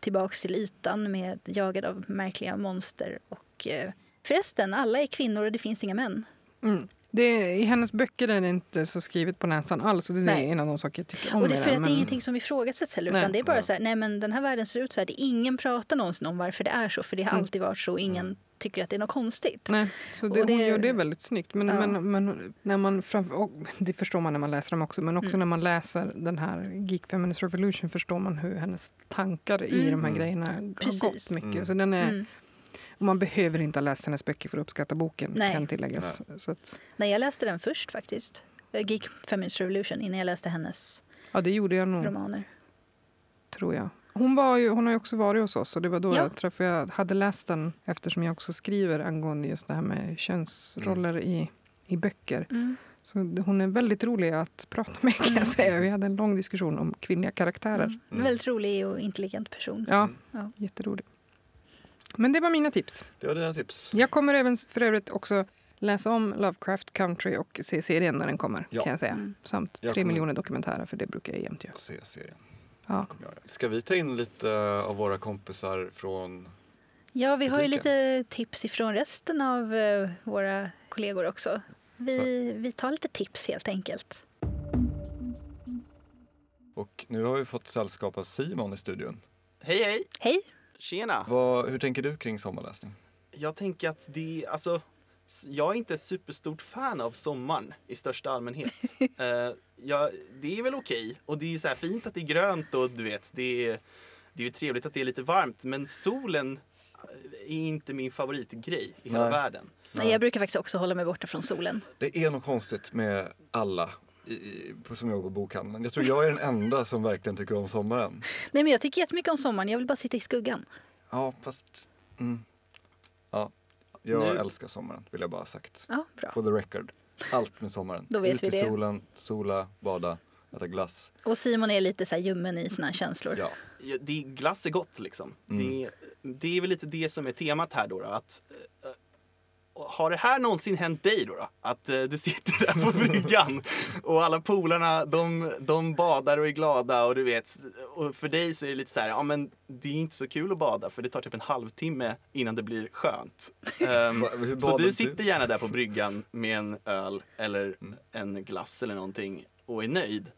tillbaka tillbaks till ytan med jagad av märkliga monster. Och, eh, förresten, alla är kvinnor och det finns inga män. Mm. Det, I hennes böcker är det inte så skrivet på näsan alls. Och det är Nej. en av de saker jag tycker om och det är för den, att det är ingenting som ifrågasätts heller. Nej. Utan det är bara så här, nej men den här världen ser ut så här. Det, ingen pratar någonsin om varför det är så. För det har Mm. alltid varit så. Ingen tycker att det är något konstigt. Nej, så det, Och det- hon gör det väldigt snyggt. Men, Ja. men, men när man fram, och det förstår man när man läser dem också, men också Mm. när man läser den här Geek Feminist Revolution förstår man hur hennes tankar i Mm. de här Mm. grejerna har Precis. gått mycket. Mm. Så den är, Mm. Och Man behöver inte ha läst hennes böcker för att uppskatta boken, Nej. kan tilläggas. Så att, Nej, jag läste den först faktiskt. Geek Feminist Revolution innan jag läste hennes ja, det gjorde jag nog, romaner. tror jag. Hon, var ju, hon har ju också varit hos oss och det var då Ja. jag träffade, jag hade läst den eftersom jag också skriver angående just det här med könsroller i, i böcker. Mm. Så hon är väldigt rolig att prata med kan jag säga. Vi hade en lång diskussion om kvinnliga karaktärer. Mm. En väldigt rolig och intelligent person. Ja, Ja. jätterolig. Men det var mina tips. Det var dina tips. Jag kommer även för övrigt också läsa om Lovecraft Country och se serien när den kommer. Ja. kan jag säga. Mm. Samt Jag tre kommer- miljoner dokumentärer, för det brukar jag jämt göra. Se serien. Ja. Ska vi ta in lite av våra kompisar från... Ja, vi har ju lite tips ifrån resten av eh, våra kollegor också. Vi, vi tar lite tips helt enkelt. Och nu har vi fått sällskap av Simon i studion. Hej hej! Hej! Tjena! Vad, hur tänker du kring sommarläsning? Jag tänker att det, alltså, jag är inte superstort fan av sommaren i största allmänhet. Eh, jag, det är väl okej och det är så här fint att det är grönt och du vet, det är, det är ju trevligt att det är lite varmt men solen är inte min favoritgrej i hela Nej. världen. Nej, jag brukar faktiskt också hålla mig borta från solen. Det är något konstigt med alla i, som jobbar på bokhandeln. Jag tror jag är den enda som verkligen tycker om sommaren. Nej, men jag tycker jättemycket om sommaren. Jag vill bara sitta i skuggan. Ja, fast... Mm. Ja, jag Nu- älskar sommaren, vill jag bara ha sagt. Ja, bra. For the record. Allt med sommaren. Då vet Ut vi i det. solen, sola, bada, äta glass. Och Simon är lite så här ljummen i sina känslor. Ja. Ja, Det, glass är gott liksom. Mm. Det, det är väl lite det som är temat här då. då att, eh, har det här någonsin hänt dig då? då? Att eh, du sitter där på bryggan och alla polarna de, de badar och är glada och du vet. Och för dig så är det lite så här, ja men det är inte så kul att bada för det tar typ en halvtimme innan det blir skönt. Hur så du sitter gärna där på bryggan med en öl eller Mm. en glass eller någonting och är nöjd.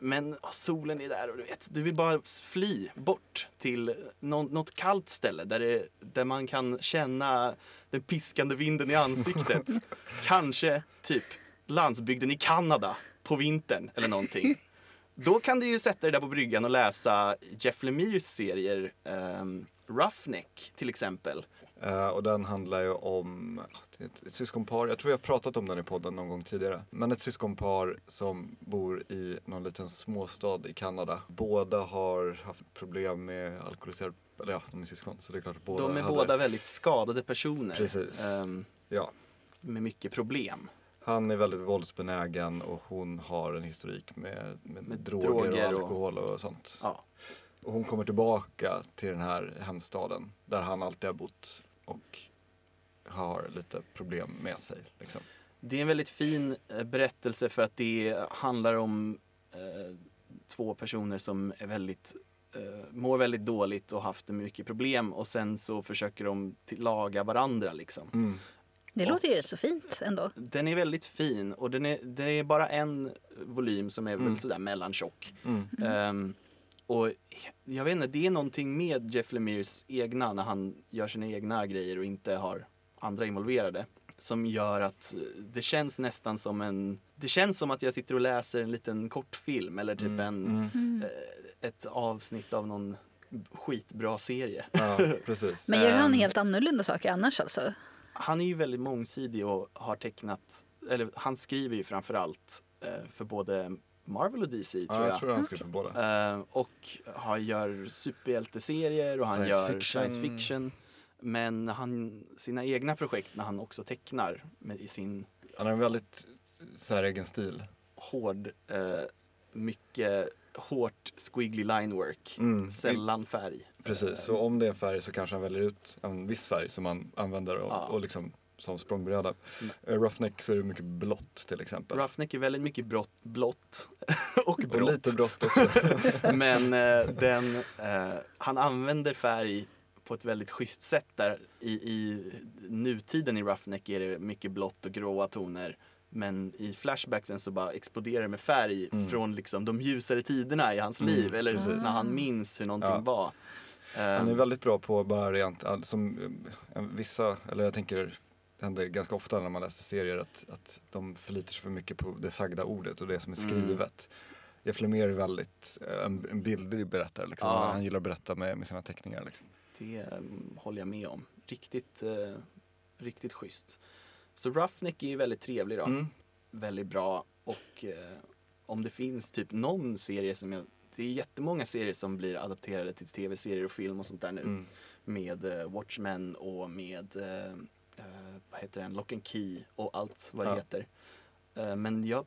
Men åh, solen är där och du vet, du vill bara fly bort till nå- något kallt ställe där, det, där man kan känna den piskande vinden i ansiktet. Kanske typ landsbygden i Kanada på vintern eller någonting. Då kan du ju sätta dig där på bryggan och läsa Jeff Lemirs serier um, Roughneck till exempel. Eh, och den handlar ju om ett, ett syskonpar, jag tror jag har pratat om den i podden någon gång tidigare. Men ett syskonpar som bor i någon liten småstad i Kanada. Båda har haft problem med alkoholiserad, eller ja, de är syskon så det är klart att båda De är hade, båda väldigt skadade personer. Precis. ehm, Ja, med mycket problem. han är väldigt våldsbenägen och hon har en historik med, med, Med droger, droger och och- alkohol och sånt. Ja. Och hon kommer tillbaka till den här hemstaden där han alltid har bott och har lite problem med sig. Liksom. Det är en väldigt fin eh, berättelse för att det handlar om eh, två personer som är väldigt, mår väldigt dåligt och haft mycket problem och sen så försöker de laga varandra liksom. Mm. Det låter ju rätt så fint ändå. Den är väldigt fin och den är, det är bara en volym som är Mm. väl sådär mellantjock. Mm. Ehm, och jag vet inte, det är någonting med Jeff Lemirs egna när han gör sina egna grejer och inte har andra involverade som gör att eh, det känns nästan som en det känns som att jag sitter och läser en liten kortfilm eller typ Mm. en, Mm. Mm. eh, ett avsnitt av någon skitbra serie. Ja, precis. Men gör han Ehm. helt annorlunda saker annars alltså? Han är ju väldigt mångsidig och har tecknat, eller han skriver ju framförallt eh, för både Marvel och DC tror ja, jag. jag tror han skriver på båda. Eh, och han gör superhjälteserier och han Science gör fiction. science fiction. Men han, sina egna projekt när han också tecknar med, i sin Han har en väldigt säregen stil. hård, eh, mycket hårt squiggly line work. Mm. Sällan färg. Precis, så om det är en färg så kanske han väljer ut en viss färg som man använder och, Ja. och liksom som språngbräda. Mm. Uh, Roughneck så är det mycket blått till exempel. Roughneck är väldigt mycket brott, blått och och brått. lite blått också. Men eh, den, eh, han använder färg på ett väldigt schysst sätt där. I, I nutiden i Roughneck är det mycket blått och gråa toner. Men i flashbacksen så bara exploderar det med färg Mm. från liksom de ljusare tiderna i hans Mm, liv. Eller precis. när han minns hur någonting Ja. var. Han är Ehm, väldigt bra på bara rent, som eh, vissa, eller jag tänker det händer ganska ofta när man läser serier att, att de förlitar sig för mycket på det sagda ordet och det som är Mm. skrivet. Jeff Lemire är väldigt eh, en, en bildlig berättare liksom. Ja. Han gillar att berätta med, med sina teckningar liksom. Det um, håller jag med om. Riktigt, eh, riktigt schysst. Så Roughneck är ju väldigt trevlig då. Mm. väldigt bra och eh, om det finns typ någon serie som jag det är jättemånga serier som blir adapterade till tv-serier och film och sånt där nu. Mm. Med eh, Watchmen och med eh, eh, vad heter den, Lock and Key och allt vad det Ja. heter. Eh, men jag,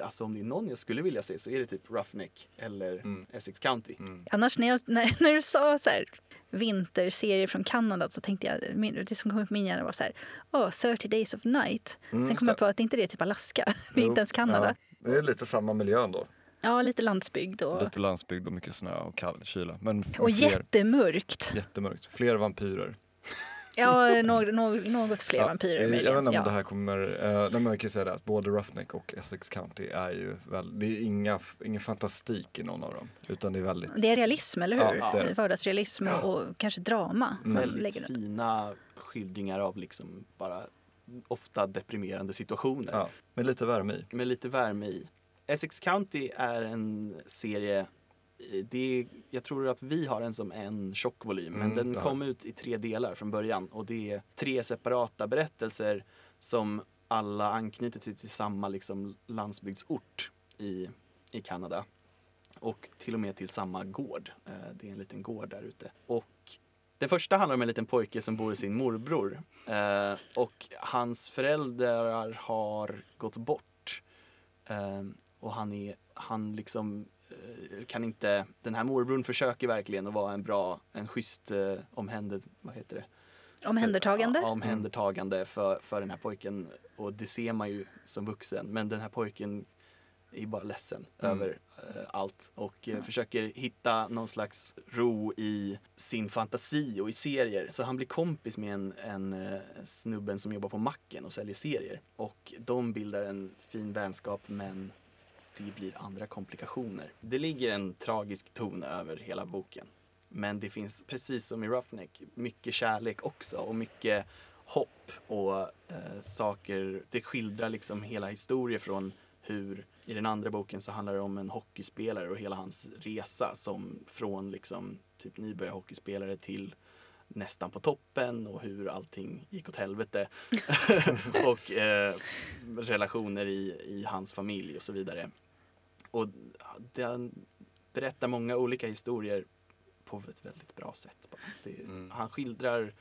alltså om det är någon jag skulle vilja se så är det typ Roughneck eller Mm. Essex County. Mm. Annars när, jag, när, när du sa så här, vinterserier från Kanada så tänkte jag, min- det som kom upp i min hjärna var så här, oh, 30 days of night. Mm, Sen kom jag på att det inte det är typ Alaska, det är Jo, inte ens Kanada. Ja, det är lite samma miljö ändå. Ja, lite landsbygd och, Lite landsbygd och mycket snö och kall kyla. Men och fler, jättemörkt. jättemörkt. Fler vampyrer. Ja, något, något, något fler Ja, vampyrer Jag vet möjligen. inte om Ja. det här kommer, eh, nej, men man kan ju säga det att både Roughneck och Essex County är ju väl, det är inga, ingen fantastik i någon av dem. Utan det är väldigt, Det är realism, eller hur? Ja, det. Vardagsrealism och, och kanske drama. Mm. Väldigt fina skildringar av liksom bara ofta deprimerande situationer. ja, med lite värme i. med lite värme i. Essex County är en serie, det jag tror att vi har den som en tjock volym, men Mm, den kom ut i tre delar från början och det är tre separata berättelser som alla anknyter till, till samma liksom landsbygdsort i, i Kanada. Och till och med till samma gård. Eh, Det är en liten gård där ute. Och den första handlar om en liten pojke som bor hos sin morbror. Eh, och hans föräldrar har gått bort. Eh, och han är, han liksom kan inte, den här morbrorn försöker verkligen att vara en bra, en schysst eh, omhänder, vad heter det? Omhändertagande. Ja, omhändertagande för, för den här pojken. Och det ser man ju som vuxen. Men den här pojken är bara ledsen Mm. över eh, allt och eh, försöker hitta någon slags ro i sin fantasi och i serier. Så han blir kompis med en, en eh, snubben som jobbar på macken och säljer serier. Och de bildar en fin vänskap men det blir andra komplikationer. Det ligger en tragisk ton över hela boken. Men det finns, precis som i Roughneck, mycket kärlek också och mycket hopp och eh, saker. Det skildrar liksom hela historier från hur, i den andra boken så handlar det om en hockeyspelare och hela hans resa som från liksom typ nybörjarhockeyspelare till nästan på toppen och hur allting gick åt helvete. och eh, relationer i, i hans familj och så vidare. Och den berättar många olika historier på ett väldigt bra sätt. Det, Mm. Han skildrar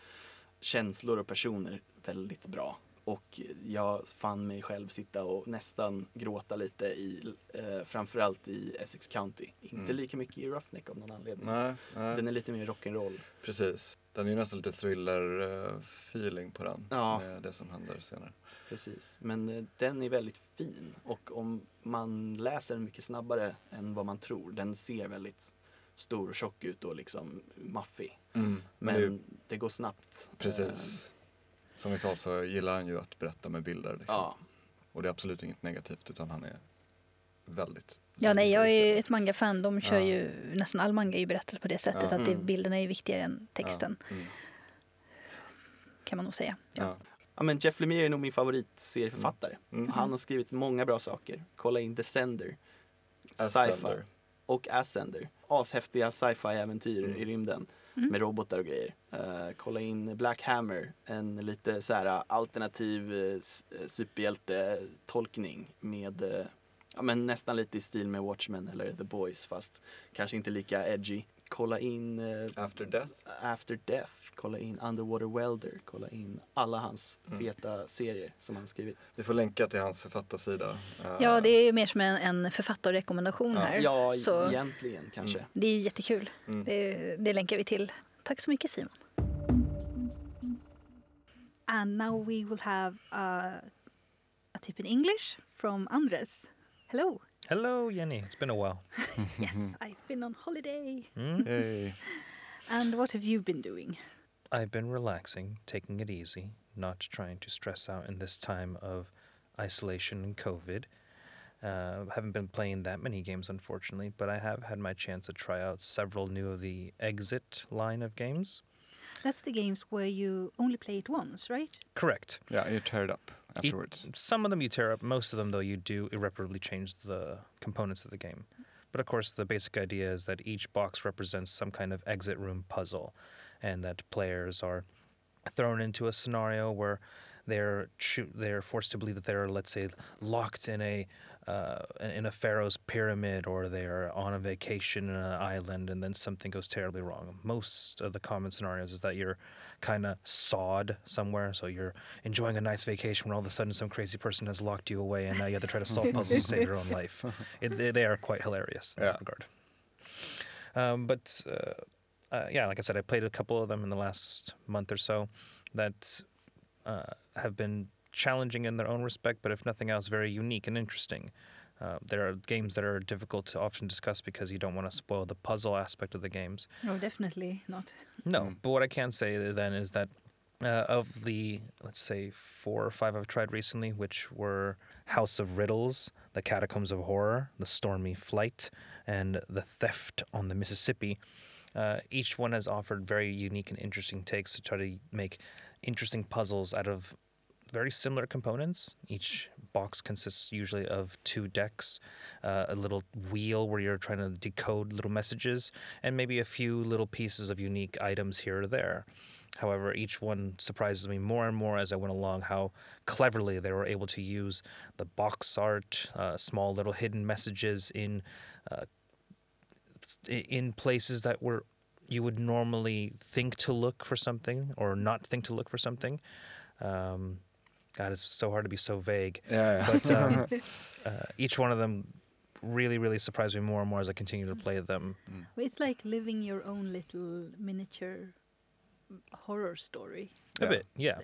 känslor och personer väldigt bra. Och jag fann mig själv sitta och nästan gråta lite i, eh, framförallt i Essex County. Inte Mm. lika mycket i Roughneck av någon anledning. Nej, nej. Den är lite mer rock'n'roll. precis. Den är ju nästan lite thriller-feeling på den. Ja. Med det som händer senare. Precis, men eh, den är väldigt fin och om man läser den mycket snabbare än vad man tror, den ser väldigt stor och tjock ut och liksom maffig. Men, Men det det går snabbt. Eh, precis. Som vi sa så gillar han ju att berätta med bilder. Liksom. Ja, Och det är absolut inget negativt utan han är väldigt Ja, nej, jag är ju ett manga-fan. De kör Ja. ju, nästan all manga är ju berättad på det sättet Ja. att det, Mm. bilderna är viktigare än texten, Ja, mm, kan man nog säga. Ja. ja. ja men Jeff Lemire är nog min favoritserieförfattare. Mm. Han har skrivit många bra saker. Kolla in Descender, sci-fi Ascender. och Ascender. Ashäftiga sci-fi-äventyr Mm. i rymden Mm. med robotar och grejer. Uh, kolla in Black Hammer, en lite så här eh, alternativ uh, superhjältetolkning med uh, ja, men nästan lite i stil med Watchmen eller The Boys fast kanske inte lika edgy. Kolla in eh, After Death. After Death, kolla in Underwater Welder, kolla in alla hans Mm. feta serier som han skrivit. Vi får länka till hans författarsida. Eh, Ja, det är ju mer som en, en författarrekommendation Ja. här. Ja, så egentligen kanske. Mm. det är ju jättekul. Mm. Det, det länkar vi till. Tack så mycket Simon. And now we will have a, a tip in English from Andres. Hello. Hello, Jenny. It's been a while. Yes, I've been on holiday. Mm. Yay. And what have you been doing? I've been relaxing, taking it easy, not trying to stress out in this time of isolation and COVID. Uh, haven't been playing that many games, unfortunately, but I have had my chance to try out several new of the Exit line of games. That's the games where you only play it once, right? Correct. Yeah, you tear it up Eat- afterwards. Some of them you tear up. Most of them, though, you do irreparably change the components of the game. But of course, the basic idea is that each box represents some kind of exit room puzzle, and that players are thrown into a scenario where they're choo- they're forced to believe that they're, let's say, locked in a uh, in a pharaoh's pyramid, or they're on a vacation in an island, and then something goes terribly wrong. Most of the common scenarios is that you're kind of sawed somewhere, so you're enjoying a nice vacation when all of a sudden some crazy person has locked you away, and now you have to try to solve puzzles to save your own life. It, they, they are quite hilarious in Yeah. that regard. Um, but uh, uh, yeah, like I said, I played a couple of them in the last month or so that uh, have been challenging in their own respect, but if nothing else, very unique and interesting. Uh, there are games that are difficult to often discuss because you don't want to spoil the puzzle aspect of the games. No, definitely not. No, Mm. but what I can say then is that uh, of the let's say four or five I've tried recently, which were House of Riddles, The Catacombs of Horror, The Stormy Flight, and The Theft on the Mississippi, uh, each one has offered very unique and interesting takes to try to make interesting puzzles out of very similar components. Each box consists usually of two decks, uh, a little wheel where you're trying to decode little messages, and maybe a few little pieces of unique items here or there. However, each one surprises me more and more as I went along how cleverly they were able to use the box art, uh, small little hidden messages in uh, in places that were you would normally think to look for something or not think to look for something. Um, God, it's so hard to be so vague. Yeah, yeah. But um, uh, each one of them really, really surprised me more and more as I continue to play them. It's like living your own little miniature horror story. A Yeah. bit, yeah.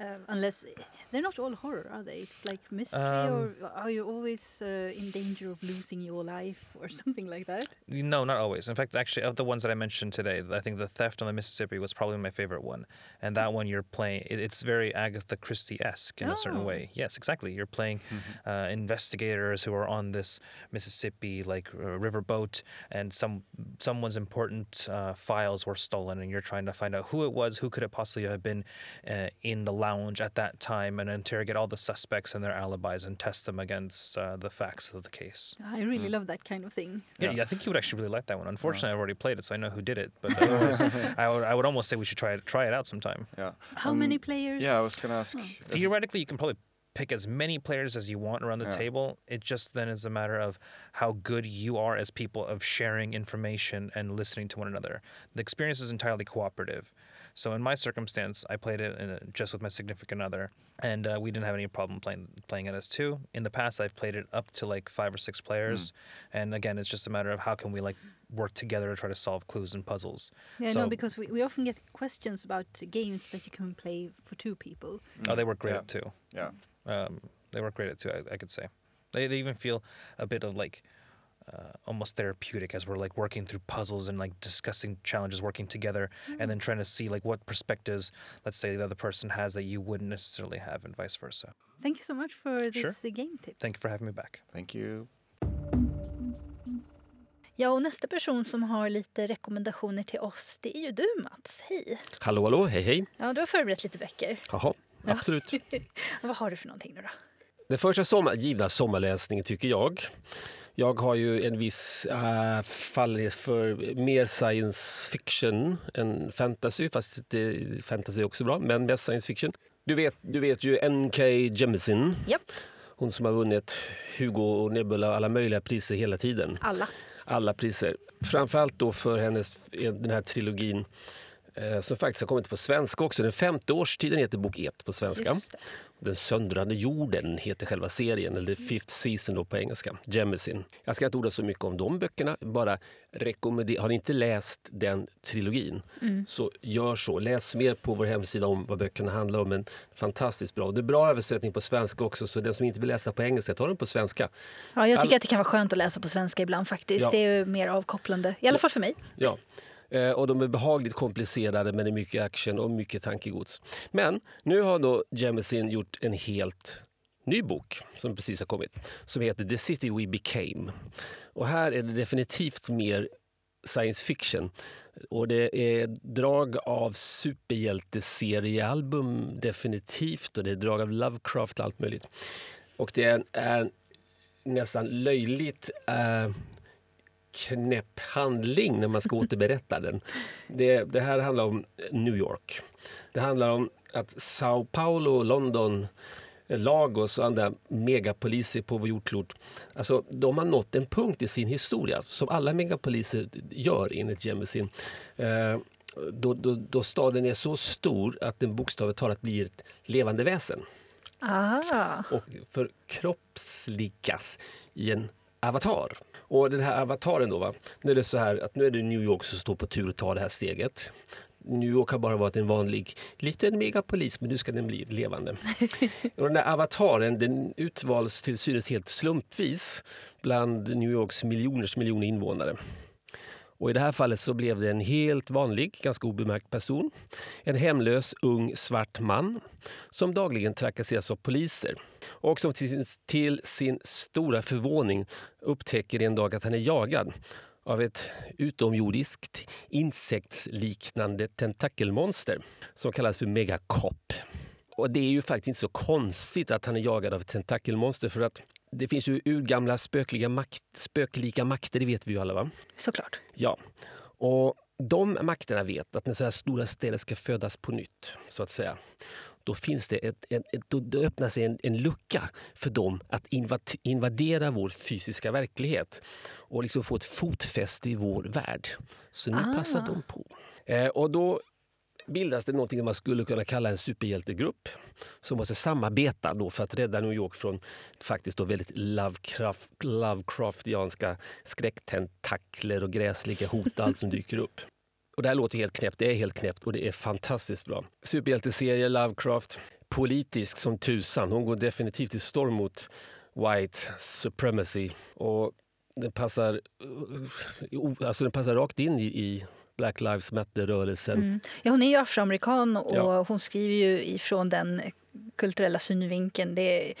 Uh, unless they're not all horror, are they? It's like mystery, Um, or are you always uh, in danger of losing your life or something like that? No, not always. In fact, actually, of the ones that I mentioned today, I think the theft on the Mississippi was probably my favorite one. And that one, you're playing. It, it's very Agatha Christie-esque in a certain Oh. way. Yes, exactly. You're playing uh, investigators who are on this Mississippi like uh, riverboat, and some someone's important uh, files were stolen, and you're trying to find out who it was, who could it possibly have been uh, in the lounge at that time, and interrogate all the suspects and their alibis and test them against uh, the facts of the case. I really love that kind of thing. Yeah, Yeah. yeah, I think you would actually really like that one. Unfortunately, I've already played it, so I know who did it. But otherwise, I would, I would almost say we should try it, try it out sometime. yeah. How Um, many players? Yeah, I was gonna ask. Oh. Theoretically, you can probably pick as many players as you want around the Yeah. table. It just then is a matter of how good you are as people of sharing information and listening to one another. The experience is entirely cooperative. So in my circumstance, I played it in a, just with my significant other, and uh, we didn't have any problem playing playing it as two. In the past, I've played it up to like five or six players, and again, it's just a matter of how can we like work together to try to solve clues and puzzles. Yeah, So- no, because we, we often get questions about games that you can play for two people. Oh, they work great Yeah. at two. Yeah. Um, they work great at two. I, I could say. They they even feel a bit of like uh, almost therapeutic as we're like working through puzzles and like discussing challenges, working together, and then trying to see like what perspectives, let's say, the other person has that you wouldn't necessarily have, and vice versa. Thank you so much for Sure. this uh, game tip. Thank you for having me back. Thank you. Ja, och nästa person som har lite rekommendationer till oss, det är ju du Mats. Hej! Hallå, hallå, hej, hej. Ja, du har förberett lite böcker. Jaha, absolut. Och vad har du för någonting nu då? Den första sommar, givna sommarläsningen tycker jag. Jag har ju en viss äh, fallenhet för mer science fiction än fantasy, fast det, fantasy är också bra, men mest science fiction. Du vet, du vet ju N.K. Jemisin. Japp. Hon som har vunnit Hugo och Nebula och alla möjliga priser hela tiden. Alla. alla priser. Framförallt då för hennes, den här trilogin eh, som faktiskt har kommit på svenska också. Den femte årstiden heter bok 1 på svenska. Den söndrande jorden heter själva serien, eller The Fifth Season då på engelska. Jemisin. Jag ska inte orda så mycket om de böckerna, bara rekommendera. Har ni inte läst den trilogin så gör så. Läs mer på vår hemsida om vad böckerna handlar om. Men fantastiskt bra. Det är bra översättning på svenska också, så den som inte vill läsa på engelska, ta den på svenska. Ja, jag tycker All- att det kan vara skönt att läsa på svenska ibland faktiskt. Ja. Det är mer avkopplande. I alla fall för mig. Ja. Eh, Och de är behagligt komplicerade men det är mycket action och mycket tankegods. Men nu har då Jemisin gjort en helt ny bok som precis har kommit som heter The City We Became. Och här är det definitivt mer science fiction. Och det är drag av superhjälteseriealbum definitivt och det är drag av Lovecraft och allt möjligt. Och det är, är nästan löjligt eh, knäpp handling när man ska återberätta den. Det, det här handlar om New York. Det handlar om att Sao Paulo, London, Lagos och andra megapoliser på vår jordklot, alltså, de har nått en punkt i sin historia som alla megapoliser gör enligt Jemisin. Eh, då, då, då staden är så stor att den bokstavligt talat blir ett levande väsen Ah. och förkroppsligas i en avatar. Och den här avataren då, va? nu är det så här att nu är det New York som står på tur att ta det här steget. New York har bara varit en vanlig liten megapolis, men nu ska den bli levande. och den där avataren den utvalts till synes helt slumpvis bland New Yorks miljoners miljoner invånare. Och I det här fallet så blev det en helt vanlig, ganska obemärkt person. En hemlös ung svart man som dagligen trakasseras av poliser och som till sin, till sin stora förvåning upptäcker en dag att han är jagad av ett utomjordiskt insektsliknande tentakelmonster som kallas för Megacop. Och det är ju faktiskt inte så konstigt att han är jagad av ett tentakelmonster för att det finns ju urgamla spökliga makt, spöklika makter, det vet vi ju alla va? Såklart. Ja. Och de makterna vet att när så här stora städer ska födas på nytt, så att säga, då, finns det ett, ett, ett då, öppnar sig en, en lucka för dem att invadera vår fysiska verklighet och liksom få ett fotfäste i vår värld. Så nu ah. passar de på. Eh, och då bildas det någonting man skulle kunna kalla en superhjältegrupp som måste samarbeta då för att rädda New York från faktiskt då väldigt Lovecraft, Lovecraftianska skräcktentakler och gräsliga hot allt som dyker upp. Och det här låter helt knäppt, det är helt knäppt och det är fantastiskt bra. Superhjälteserie, Lovecraft, politisk som tusan. Hon går definitivt till storm mot white supremacy. Och den passar, eh, alltså den passar rakt in i, i Black Lives Matter-rörelsen. Mm. Ja, hon är ju afroamerikan och ja. hon skriver ju ifrån den kulturella synvinkeln. Det är,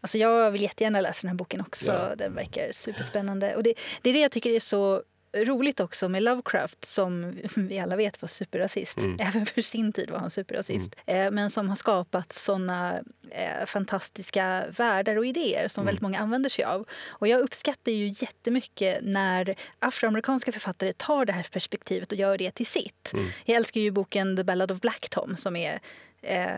alltså jag vill jättegärna läsa den här boken också. Ja. Den verkar superspännande. Och det, det är det jag tycker är så roligt också med Lovecraft som vi alla vet var superrasist. Mm. Även för sin tid var han superrasist. Mm. Eh, men som har skapat såna eh, fantastiska världar och idéer som mm. väldigt många använder sig av. Och jag uppskattar ju jättemycket när afroamerikanska författare tar det här perspektivet och gör det till sitt. Mm. Jag älskar ju boken The Ballad of Black Tom som är eh,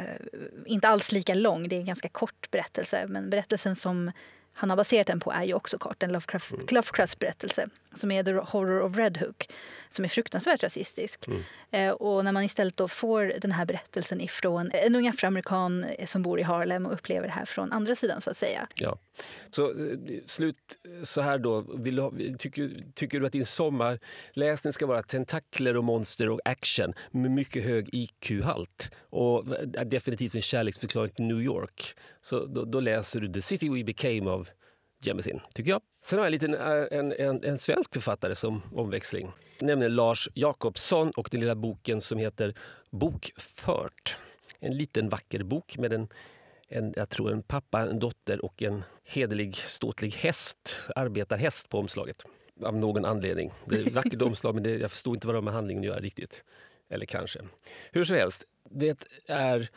inte alls lika lång, det är en ganska kort berättelse. Men berättelsen som han har baserat den på är ju också kort, en Lovecraft, mm. Lovecrafts berättelse som är The Horror of Red Hook som är fruktansvärt rasistisk. Mm. Eh, och när man istället då får den här berättelsen ifrån en ung afroamerikan som bor i Harlem och upplever det här från andra sidan så att säga. Ja. Så eh, slut så här då, vill ha, tycker, tycker du att din sommarläsning ska vara tentakler och monster och action med mycket hög IQ-halt och definitivt en kärleksförklaring till New York så då, då läser du The City We Became of Jemisin, tycker jag. Sen har jag lite eh, en, en, en svensk författare som omväxling. Nämligen Lars Jakobsson och den lilla boken som heter Bokfört. En liten vacker bok med en, en, jag tror en pappa, en dotter och en hederlig, ståtlig häst, arbetarhäst på omslaget. Av någon anledning. Det är ett vackert omslag men det, jag förstår inte vad det har med handlingen att göra riktigt. Eller kanske. Hur som helst, det är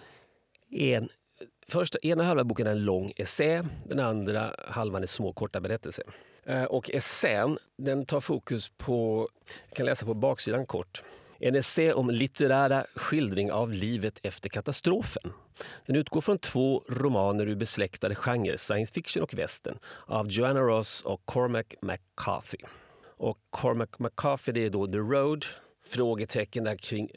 en Första, ena halvan boken är en lång essä, den andra halvan är små korta berättelser. Eh, och essän den tar fokus på, jag kan läsa på baksidan kort, en essä om litterära skildring av livet efter katastrofen. Den utgår från två romaner ur besläktade genrer, science fiction och western, av Joanna Ross och Cormac McCarthy. Och Cormac McCarthy det är då The Road frågetecken där kring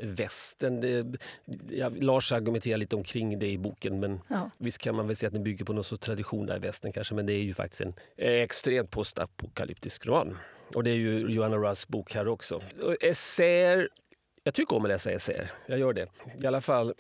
ja, Lars argumenterar lite omkring det i boken men ja. visst kan man väl säga att den bygger på någon sorts tradition där i västern kanske men det är ju faktiskt en extremt postapokalyptisk roman. Och det är ju Joanna Russ bok här också. Essäer, jag tycker om att läsa essäer, jag gör det. I alla fall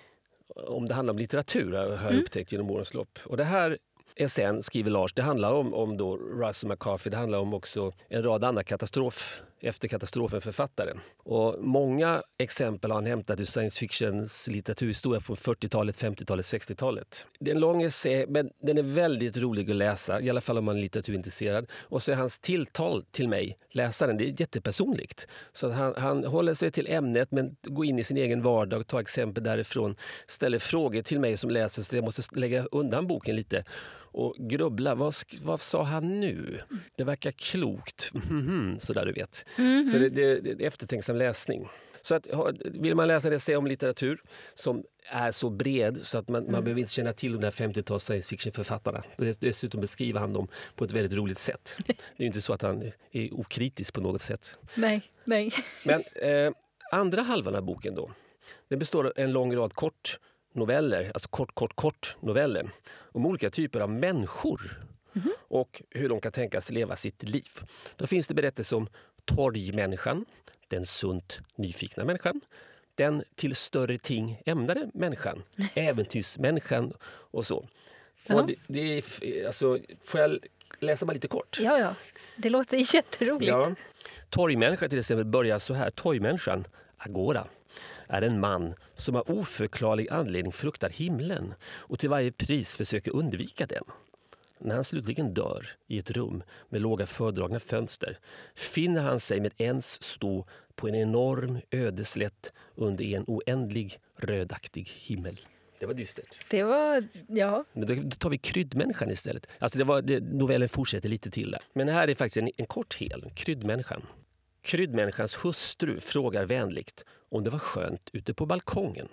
om det handlar om litteratur har jag mm. upptäckt genom årens lopp. Och det här essän, skriver Lars, det handlar om, om då Russell McCarthy, det handlar om också en rad andra katastrof efter katastrofen-författare. Och många exempel har han hämtat ur science fictions litteraturhistoria på 40-talet, 50-talet, 60-talet. Det är en lång essä, men den är väldigt rolig att läsa, i alla fall om man är litteraturintresserad. Och så är hans tilltal till mig, läsaren, det är jättepersonligt. Så han, han håller sig till ämnet, men går in i sin egen vardag, tar exempel därifrån, ställer frågor till mig som läser, så jag måste lägga undan boken lite och grubbla. Vad, vad sa han nu? Det verkar klokt. Mm sådär du vet. Mm -hmm. Så det, det, det är eftertänksam läsning. Så att, vill man läsa en essä om litteratur som är så bred så att man, mm. man behöver inte känna till de där 50-tals science fiction-författarna. Dessutom beskriver han dem på ett väldigt roligt sätt. Det är inte så att han är okritisk på något sätt. Nej, nej. Men eh, andra halvan av boken då, den består av en lång rad kort noveller, alltså kort, kort, kort noveller om olika typer av människor mm och hur de kan tänkas leva sitt liv. Då finns det berättelser om torgmänniskan, den sunt nyfikna människan, den till större ting ämnade människan, äventyrsmänniskan och så. Och det, det är, alltså, får jag läsa bara lite kort? Ja, ja. Det låter jätteroligt. Ja. Torgmänniska till exempel börjar så här. Torgmänniskan, Agora, är en man som av oförklarlig anledning fruktar himlen och till varje pris försöker undvika den. När han slutligen dör i ett rum med låga fördragna fönster finner han sig med ens stå på en enorm ödeslätt under en oändlig rödaktig himmel. Det var dystert. Det var, ja. Men då tar vi kryddmänniskan istället. Alltså det var, det, novellen fortsätter lite till där. Men här är faktiskt en, en kort hel, kryddmänniskan. Kryddmänniskans hustru frågar vänligt om det var skönt ute på balkongen.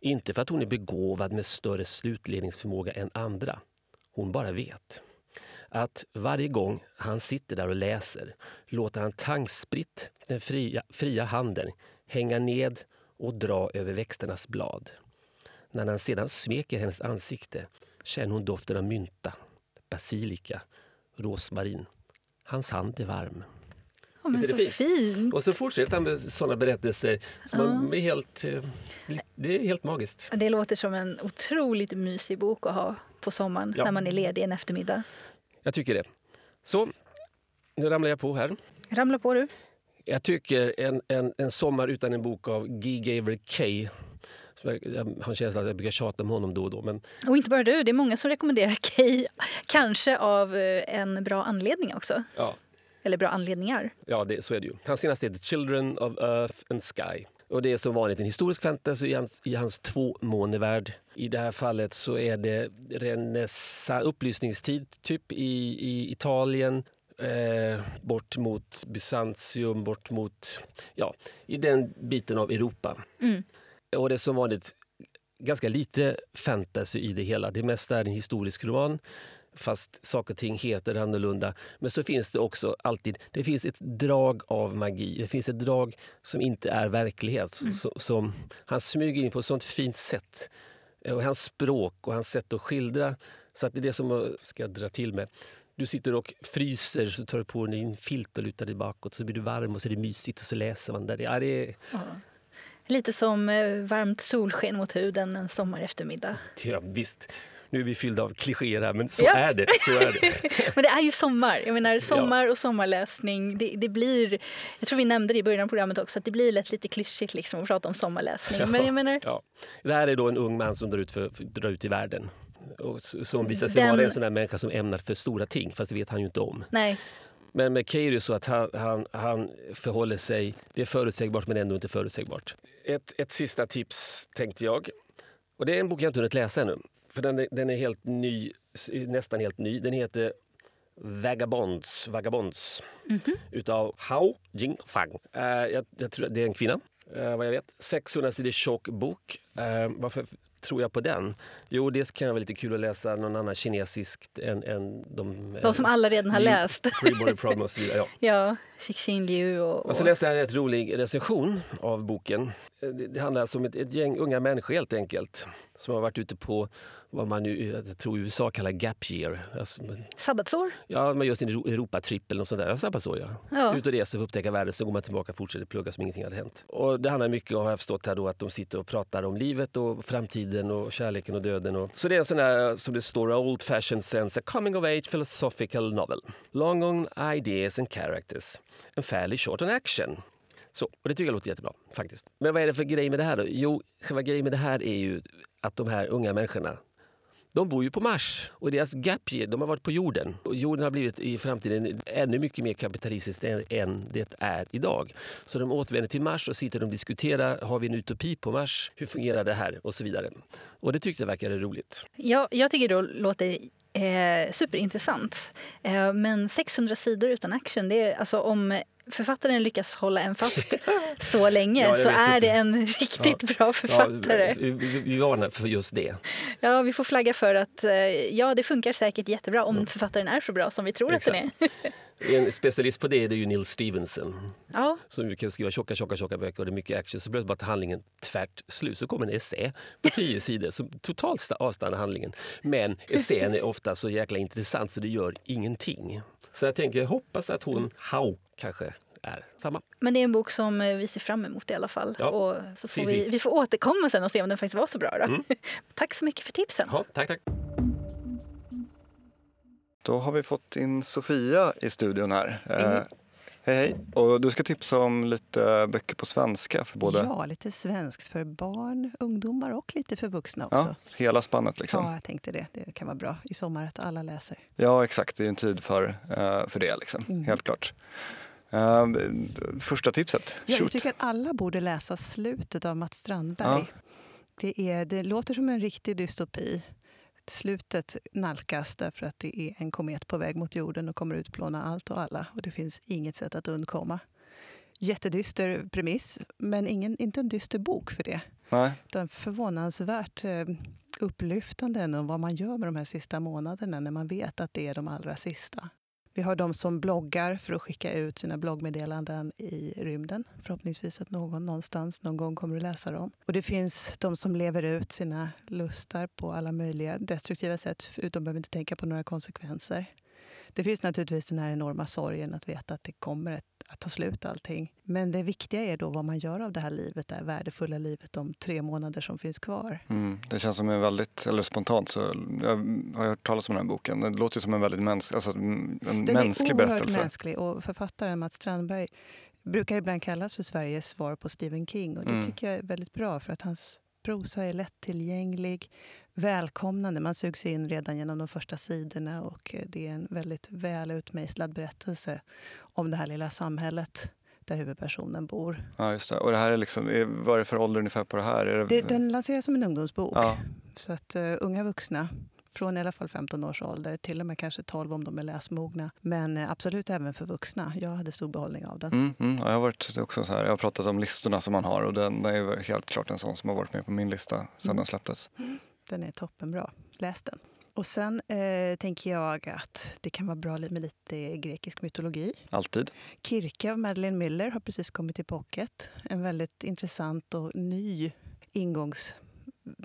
Inte för att hon är begåvad med större slutledningsförmåga än andra. Hon bara vet. Att varje gång han sitter där och läser låter han tangspritt den fria, fria handen hänga ned och dra över växternas blad. När han sedan smeker hennes ansikte känner hon doften av mynta, basilika, rosmarin. Hans hand är varm ja men så det fint. Och så fortsätter han med sådana berättelser. Som man är helt, eh, det är helt magiskt. Det låter som en otroligt mysig bok att ha på sommaren Ja. när man är ledig en eftermiddag. Jag tycker det. Så, nu ramlar jag på här. Ramla på du. Jag tycker en, en, en sommar utan en bok av Guy Gabriel Kay. som Jag, jag har en känsla att jag brukar tjata om honom då och då. Men Och inte bara du, det är många som rekommenderar Kay. Kanske av eh, en bra anledning också. ja, Eller bra anledningar. Ja, det, så är det ju. Hans senaste heter Children of Earth and Sky. Och det är som vanligt en historisk fantasy i hans, i hans tvåmånevärld. I det här fallet så är det renässa, upplysningstid typ i, i Italien. Eh, bort mot Bysantium, bort mot... Ja, i den biten av Europa. Mm. Och det är som vanligt ganska lite fantasy i det hela. Det mesta är en historisk roman fast saker och ting heter annorlunda. Men så finns det också alltid det finns ett drag av magi. Det finns ett drag som inte är verklighet. Så, som han smyger in på ett sånt fint sätt. Eh, Och hans språk och hans sätt att skildra. Så att det är det som jag ska dra till med. Du sitter och fryser, så tar du på dig en filt och lutar dig bakåt. Så blir du varm och så är det mysigt och så läser man där. Ja, det är, Lite som eh, varmt solsken mot huden en sommareftermiddag. ja, visst, nu är vi fyllda av klichéer här, men så Ja. är det. Så är det. Men det är ju sommar. Jag menar sommar och sommarläsning. Det, det blir, jag tror vi nämnde det i början av programmet också, att det blir lätt lite klyschigt liksom att prata om sommarläsning. Men jag menar, Ja. Det här är då en ung man som drar ut, för, drar ut i världen. Och som visar sig Den- vara en sån där människa som ämnar för stora ting, fast det vet han ju inte om. nej. Men med Kay är det så att han, han, han förhåller sig, det är förutsägbart men ändå inte förutsägbart. Ett, ett sista tips tänkte jag. Och det är en bok jag inte hunnit läsa ännu. För den är, den är helt ny, nästan helt ny. Den heter Vagabonds, Vagabonds utav Hao Jingfang. Uh, jag, jag tror att det är en kvinna, eh, vad jag vet. 600 sidor tjock bok. Eh, varför tror jag på den? Jo, det kan vara lite kul att läsa någon annan kinesiskt än, än de... De som alla redan har Liu- läst. Free Body Problem och så vidare. Ja. Ja, Cixin Liu och... Och så och läste jag en rätt rolig recension av boken. Det, det handlar alltså om ett, ett gäng unga människor helt enkelt. Som har varit ute på vad man nu jag tror USA kallar gap year. Alltså, men- sabbatsår. ja, man gör sin Euro- Europatripp eller något sånt där. Ja, Sabbatsår, ja. Ja. Ut och reser för att upptäcka världen, så går man tillbaka och fortsätter plugga som ingenting hade hänt. Och det handlar mycket om, har jag förstått här då, att de sitter och pratar om livet och framtiden och kärleken och döden. Och... Så det är en sån här, som det står, old fashioned sense, a coming of age philosophical novel. Long on ideas and characters. And fairly short on action. Så, och det tycker jag låter jättebra faktiskt. Men vad är det för grej med det här då? Jo, själva grejen med det här är ju att de här unga människorna de bor ju på Mars och deras gap year, de har varit på jorden. Och jorden har blivit i framtiden ännu mycket mer kapitalistiskt än, än det är idag. Så de återvänder till Mars och sitter och diskuterar, har vi en utopi på Mars? Hur fungerar det här? Och så vidare. Och det tyckte jag verkade roligt. Ja, jag tycker det låter eh, superintressant. Eh, men 600 sidor utan action, det är alltså om författaren lyckas hålla en fast så länge Ja, så är det en riktigt bra författare. Ja, vi, varnar för just det. Ja, vi får flagga för att eh, ja, det funkar säkert jättebra om författaren är så bra som vi tror att den är. En specialist på det är det ju Neil Stevenson. Ja, som kan skriva tjocka, tjocka, tjocka böcker och det är mycket action. Så plötsligt bara handlingen tvärt slut. Så kommer en essä på tio sidor som totalt sta- avstannar handlingen. Men essän är ofta så jäkla intressant så det gör ingenting. Så jag tänker, jag hoppas att hon, Hau kanske, är samma. Men det är en bok som eh, vi ser fram emot i alla fall. Ja, och så får vi, precis. vi får återkomma sen och se om den faktiskt var så bra. Då. Mm. Tack så mycket för tipsen. Ja, tack, tack. Då har vi fått in Sofia i studion här. Eh, Hej. Och du ska tipsa om lite böcker på svenska för både, Ja, lite svenskt för barn, ungdomar och lite för vuxna också. ja, hela spannet liksom. Ja, jag tänkte det. Det kan vara bra i sommar att alla läser. Ja, exakt. Det är en tid för, eh, för det, liksom. Mm. helt klart. Eh, första tipset, Ja, jag tycker att alla borde läsa Slutet av Mats Strandberg. Ja. Det, är, det låter som en riktig dystopi. Slutet nalkas därför att det är en komet på väg mot jorden och kommer utplåna allt och alla. Och det finns inget sätt att undkomma. Jättedyster premiss, men ingen, inte en dyster bok för det. Nej, Utan förvånansvärt eh, upplyftande ändå vad man gör med de här sista månaderna när man vet att det är de allra sista. Vi har de som bloggar för att skicka ut sina bloggmeddelanden i rymden. Förhoppningsvis att någon någonstans någon gång kommer att läsa dem. Och det finns de som lever ut sina lustar på alla möjliga destruktiva sätt De behöver inte tänka på några konsekvenser. Det finns naturligtvis den här enorma sorgen att veta att det kommer att, att ta slut allting. Men det viktiga är då vad man gör av det här livet, det här värdefulla livet, de tre månader som finns kvar. mm, det känns som en väldigt, eller spontant så, jag har hört talas om den här boken. Det låter som en väldigt mäns, alltså, en Den mänsklig är oerhört berättelse. mänsklig och författaren Mats Strandberg brukar ibland kallas för Sveriges svar på Stephen King och det Mm. tycker jag är väldigt bra för att hans prosa är lättillgänglig, välkomnande. Man sugs in redan genom de första sidorna och eh, det är en väldigt väl utmejslad berättelse om det här lilla samhället där huvudpersonen bor. Ja, just det. Och det här är liksom, är- vad är det för ålder ungefär på det här? Är det, Det, den lanseras som en ungdomsbok. ja, Så att uh, unga vuxna, från i alla fall 15 års ålder, till och med kanske 12 om de är läsmogna. Men eh, absolut även för vuxna. Jag hade stor behållning av den. mm, mm, ja, jag har varit också så här, jag har pratat om listorna som man har och den, är helt klart en sån som har varit med på min lista sedan Mm. den släpptes. Den är toppenbra. Läs den. Och sen eh, tänker jag att det kan vara bra med lite grekisk mytologi. Alltid. Kirke av Madeleine Miller har precis kommit i pocket. En väldigt intressant och ny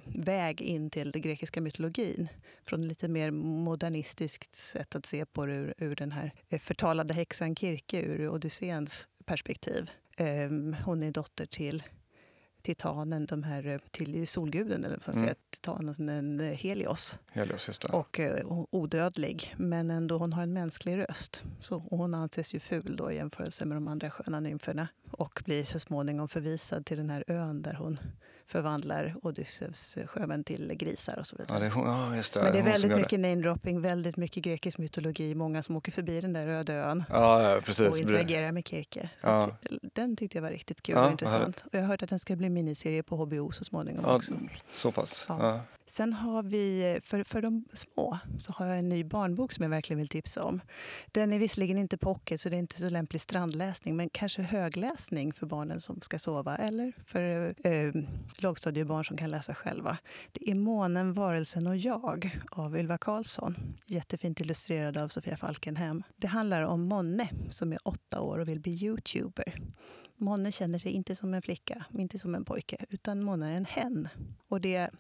ingångsväg in till den grekiska mytologin. Från ett lite mer modernistiskt sätt att se på det ur, ur den här eh, förtalade häxan Kirke ur Odysseens perspektiv. Ehm, hon är dotter till titanen, de här, eh, till solguden, eller vad man ska Mm. säga, titanen eh, Helios Helios, just det. och odödlig. Men ändå, hon har en mänsklig röst. Så, och hon anses ju ful då i jämförelse med de andra sköna nymferna. Och blir så småningom förvisad till den här ön där hon förvandlar Odysseus sjömän till grisar och så vidare. Ja, det ja, just det. Men det är väldigt mycket namedropping, väldigt mycket grekisk mytologi. Många som åker förbi den där öde ön Ja, ja och precis. interagerar med Kirke. Ja. den tyckte jag var riktigt kul och intressant. Och jag har hört att den ska bli miniserie på HBO så småningom också. så pass. Sen har vi, för, för de små, så har jag en ny barnbok som jag verkligen vill tipsa om. Den är visserligen inte pocket, så det är inte så lämplig strandläsning, men kanske högläsning för barnen som ska sova, eller för eh, lågstadiebarn som kan läsa själva. Det är Månen, varelsen och jag av Ylva Karlsson. Jättefint illustrerad av Sofia Falkenhem. Det handlar om Monne som är åtta år och vill bli youtuber. Monne känner sig inte som en flicka, inte som en pojke, utan Monne är en hen. Och det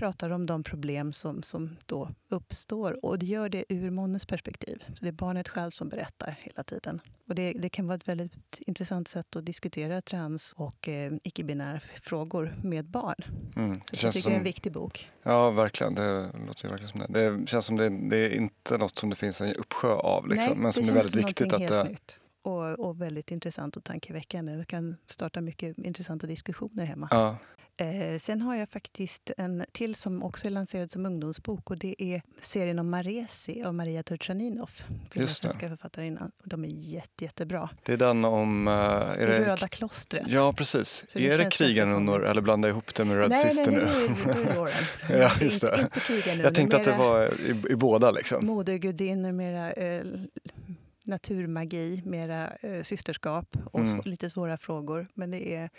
pratar om de problem som, som då uppstår. Och det gör det ur Monnes perspektiv. Så det är barnet själv som berättar hela tiden. Och det, det kan vara ett väldigt intressant sätt att diskutera trans och eh, icke-binära frågor med barn. Mm. Så Det jag tycker det är en som, viktig bok. ja, verkligen. Det låter verkligen som det. Det känns som det, det är inte något som det finns en uppsjö av, liksom. men som det är väldigt som viktigt att det... nytt. Och, och väldigt intressant och tankeväckande. Det kan starta mycket intressanta diskussioner hemma. Ja, Eh, sen har jag faktiskt en till som också är lanserad som ungdomsbok och det är serien om Maresi av Maria det. finlandssvenska författarinnan. De är jätte, jättebra. det är den om... eh, är det, Röda klostret. Ja, precis. Så det är det nästan krigarnunnor eller blandar jag ihop det med Red nej, Sister nej, nu? nej, nej, det är Lawrence. Ja, Det är just inte, det. inte Jag tänkte att det var i, i båda liksom. Modergudinnor, mera eh, naturmagi, mera eh, systerskap och Mm. så, lite svåra frågor. Men det är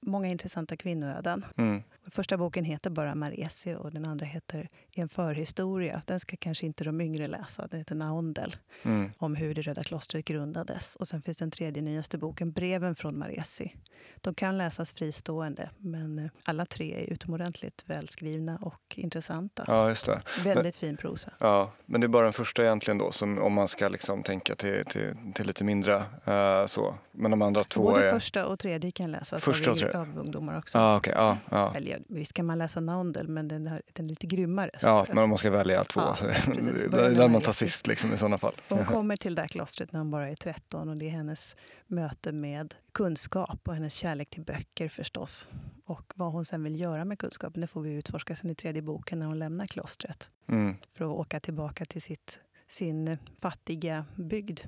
många intressanta kvinnoöden. Mm. Första boken heter bara Maresi och den andra heter En förhistoria. Den ska kanske inte de yngre läsa. Den heter Naondel, Mm. om hur det Röda klostret grundades. Och sen finns den tredje nyaste boken, Breven från Maresi. De kan läsas fristående, men eh, alla tre är utomordentligt välskrivna och intressanta. Ja, just det. Väldigt fin prosa. Ja, men det är bara den första egentligen då, som, om man ska liksom tänka till, till, till lite mindre eh, så. Men de andra två Både är... första och tredje kan läsas Första och av, tredje. av ungdomar också. Ja, okej. ja, ja. Eller, visst kan man läsa Naundel, men den, här, den är lite grymmare. ja, men om man ska välja två Ja, så det är den man tar sist liksom, i sådana fall. Hon kommer till det här klostret när hon bara är 13 och det är hennes möte med kunskap och hennes kärlek till böcker förstås. Och vad hon sen vill göra med kunskapen det får vi utforska sen i tredje boken när hon lämnar klostret Mm. för att åka tillbaka till sitt, sin fattiga bygd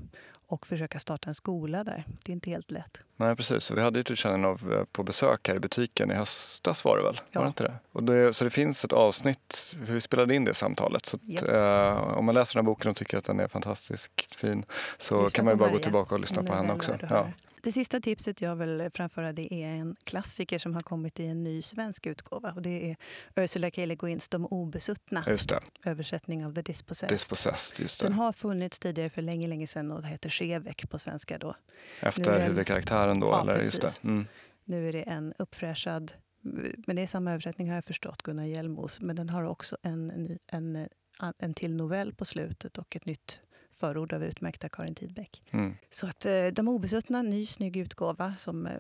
och försöka starta en skola där. Det är inte helt lätt. Nej, precis. Vi hade ju Tuchanen av eh, på besök här i butiken i höstas var det väl? Ja. Var det inte det? Och det, så det finns ett avsnitt, vi spelade in det samtalet. Så att, Japp. eh, om man läser den här boken och tycker att den är fantastiskt fin så Lyssna kan man ju bara gå Maria. tillbaka och lyssna på henne också. Ja. Det sista tipset jag vill framföra det är en klassiker som har kommit i en ny svensk utgåva. Och det är Ursula K. Le Guins De obesuttna, översättning av The Dispossessed. Dispossessed, just Den det. har funnits tidigare för länge, länge sedan och det heter Skevek på svenska då. Efter den- huvudkaraktären då, Ja, eller? Just det. precis. Mm. Nu är det en uppfräschad, men det är samma översättning har jag förstått, Gunnar Hjelmos. Men den har också en, en, eh, en till novell på slutet och ett nytt förord av utmärkta Karin Tidbeck. Mm. Så att eh, De obesuttna, ny snygg utgåva som eh,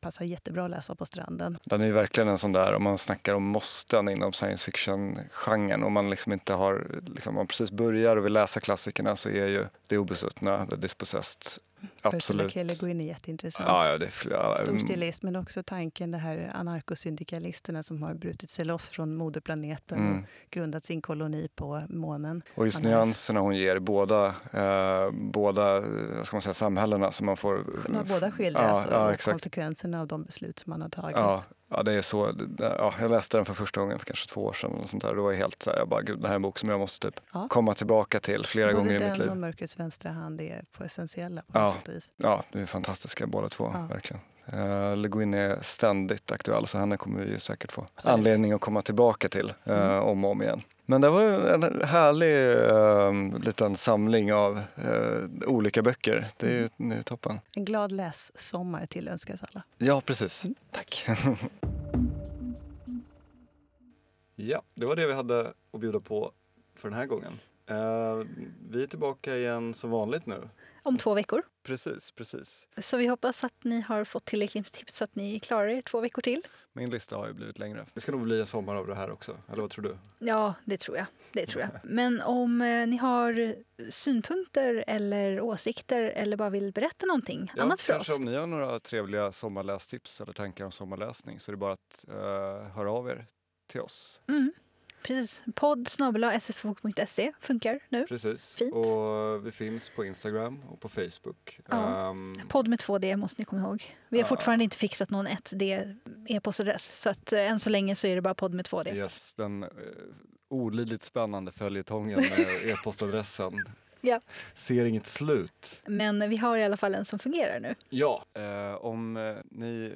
passar jättebra att läsa på stranden. Den är verkligen en sån där, om man snackar om måsten inom science fiction-genren och man liksom inte har, liksom, om man precis börjar och vill läsa klassikerna så är ju Det obesuttna, The Dispossessed, absolut. Ursula K. Le Guin är jätteintressant. Ja, ja, det, ja, Stor mm, stilist, men också tanken det här anarkosyndikalisterna som har brutit sig loss från moderplaneten Mm. och grundat sin koloni på månen. Och just Man nyanserna hon ger i båda, eh, båda eh, ska man säga, samhällena som man får... När båda skildras Ja, ja, och exakt. konsekvenserna av de beslut som man har tagit. Ja, ja, det är så. det- Ja, jag läste den för första gången för kanske två år sedan. Och sånt där. Det var helt så här, jag bara, gud, det här är en bok som jag måste typ Ja. komma tillbaka till flera Både gånger i den mitt liv. och Mörkrets vänstra hand är på essentiella på Ja. sätt och vis. Ja, de är fantastiska båda två, Ja. verkligen. Uh, Le Guin är ständigt aktuell så henne kommer vi säkert få Absolut. anledning att komma tillbaka till eh, Mm. om och om igen. Men det var en härlig eh, liten samling av eh, olika böcker. Det är ju det är toppen. En glad lässommar till önskas alla. Ja, precis. Mm. Tack. ja, det var det vi hade att bjuda på för den här gången. Eh, vi är tillbaka igen som vanligt nu. Om två veckor. Precis, precis. Så vi hoppas att ni har fått tillräckligt med tips så att ni klarar er två veckor till. Min lista har ju blivit längre. Det ska nog bli en sommar av det här också. Eller vad tror du? Ja, det tror jag. Det tror jag. Men om eh, ni har synpunkter eller åsikter eller bara vill berätta någonting annat för kanske oss. om ni har några trevliga sommarlästips eller tankar om sommarläsning så är det bara att uh, höra av er till oss. Mm. Precis. Podd sfbok.se funkar nu. Precis. Fint. Och vi finns på Instagram och på Facebook. Ja. Ehm, Podd med två D måste ni komma ihåg. Vi har Ja. fortfarande inte fixat någon 1D e-postadress. Så att eh, än så länge så är det bara podd med två D. yes, den uh, olidligt spännande följetongen med e-postadressen. Ja. Ser inget slut. Men vi har i alla fall en som fungerar nu. Ja, eh, om ni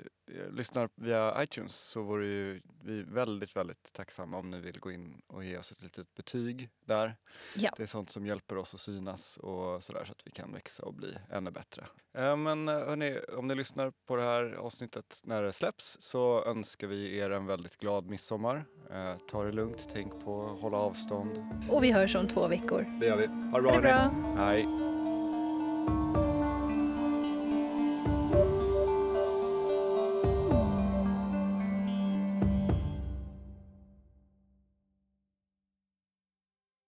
lyssnar via iTunes så vore ju vi väldigt, väldigt tacksamma om ni vill gå in och ge oss ett litet betyg där. Ja. Det är sånt som hjälper oss att synas och sådär så att vi kan växa och bli ännu bättre. Eh, men eh, hörni, om ni lyssnar på det här avsnittet när det släpps så önskar vi er en väldigt glad midsommar. Eh, ta det lugnt, tänk på att hålla avstånd. Och vi hörs om två veckor. Det gör vi. Ha det bra, Ha det bra! Hej!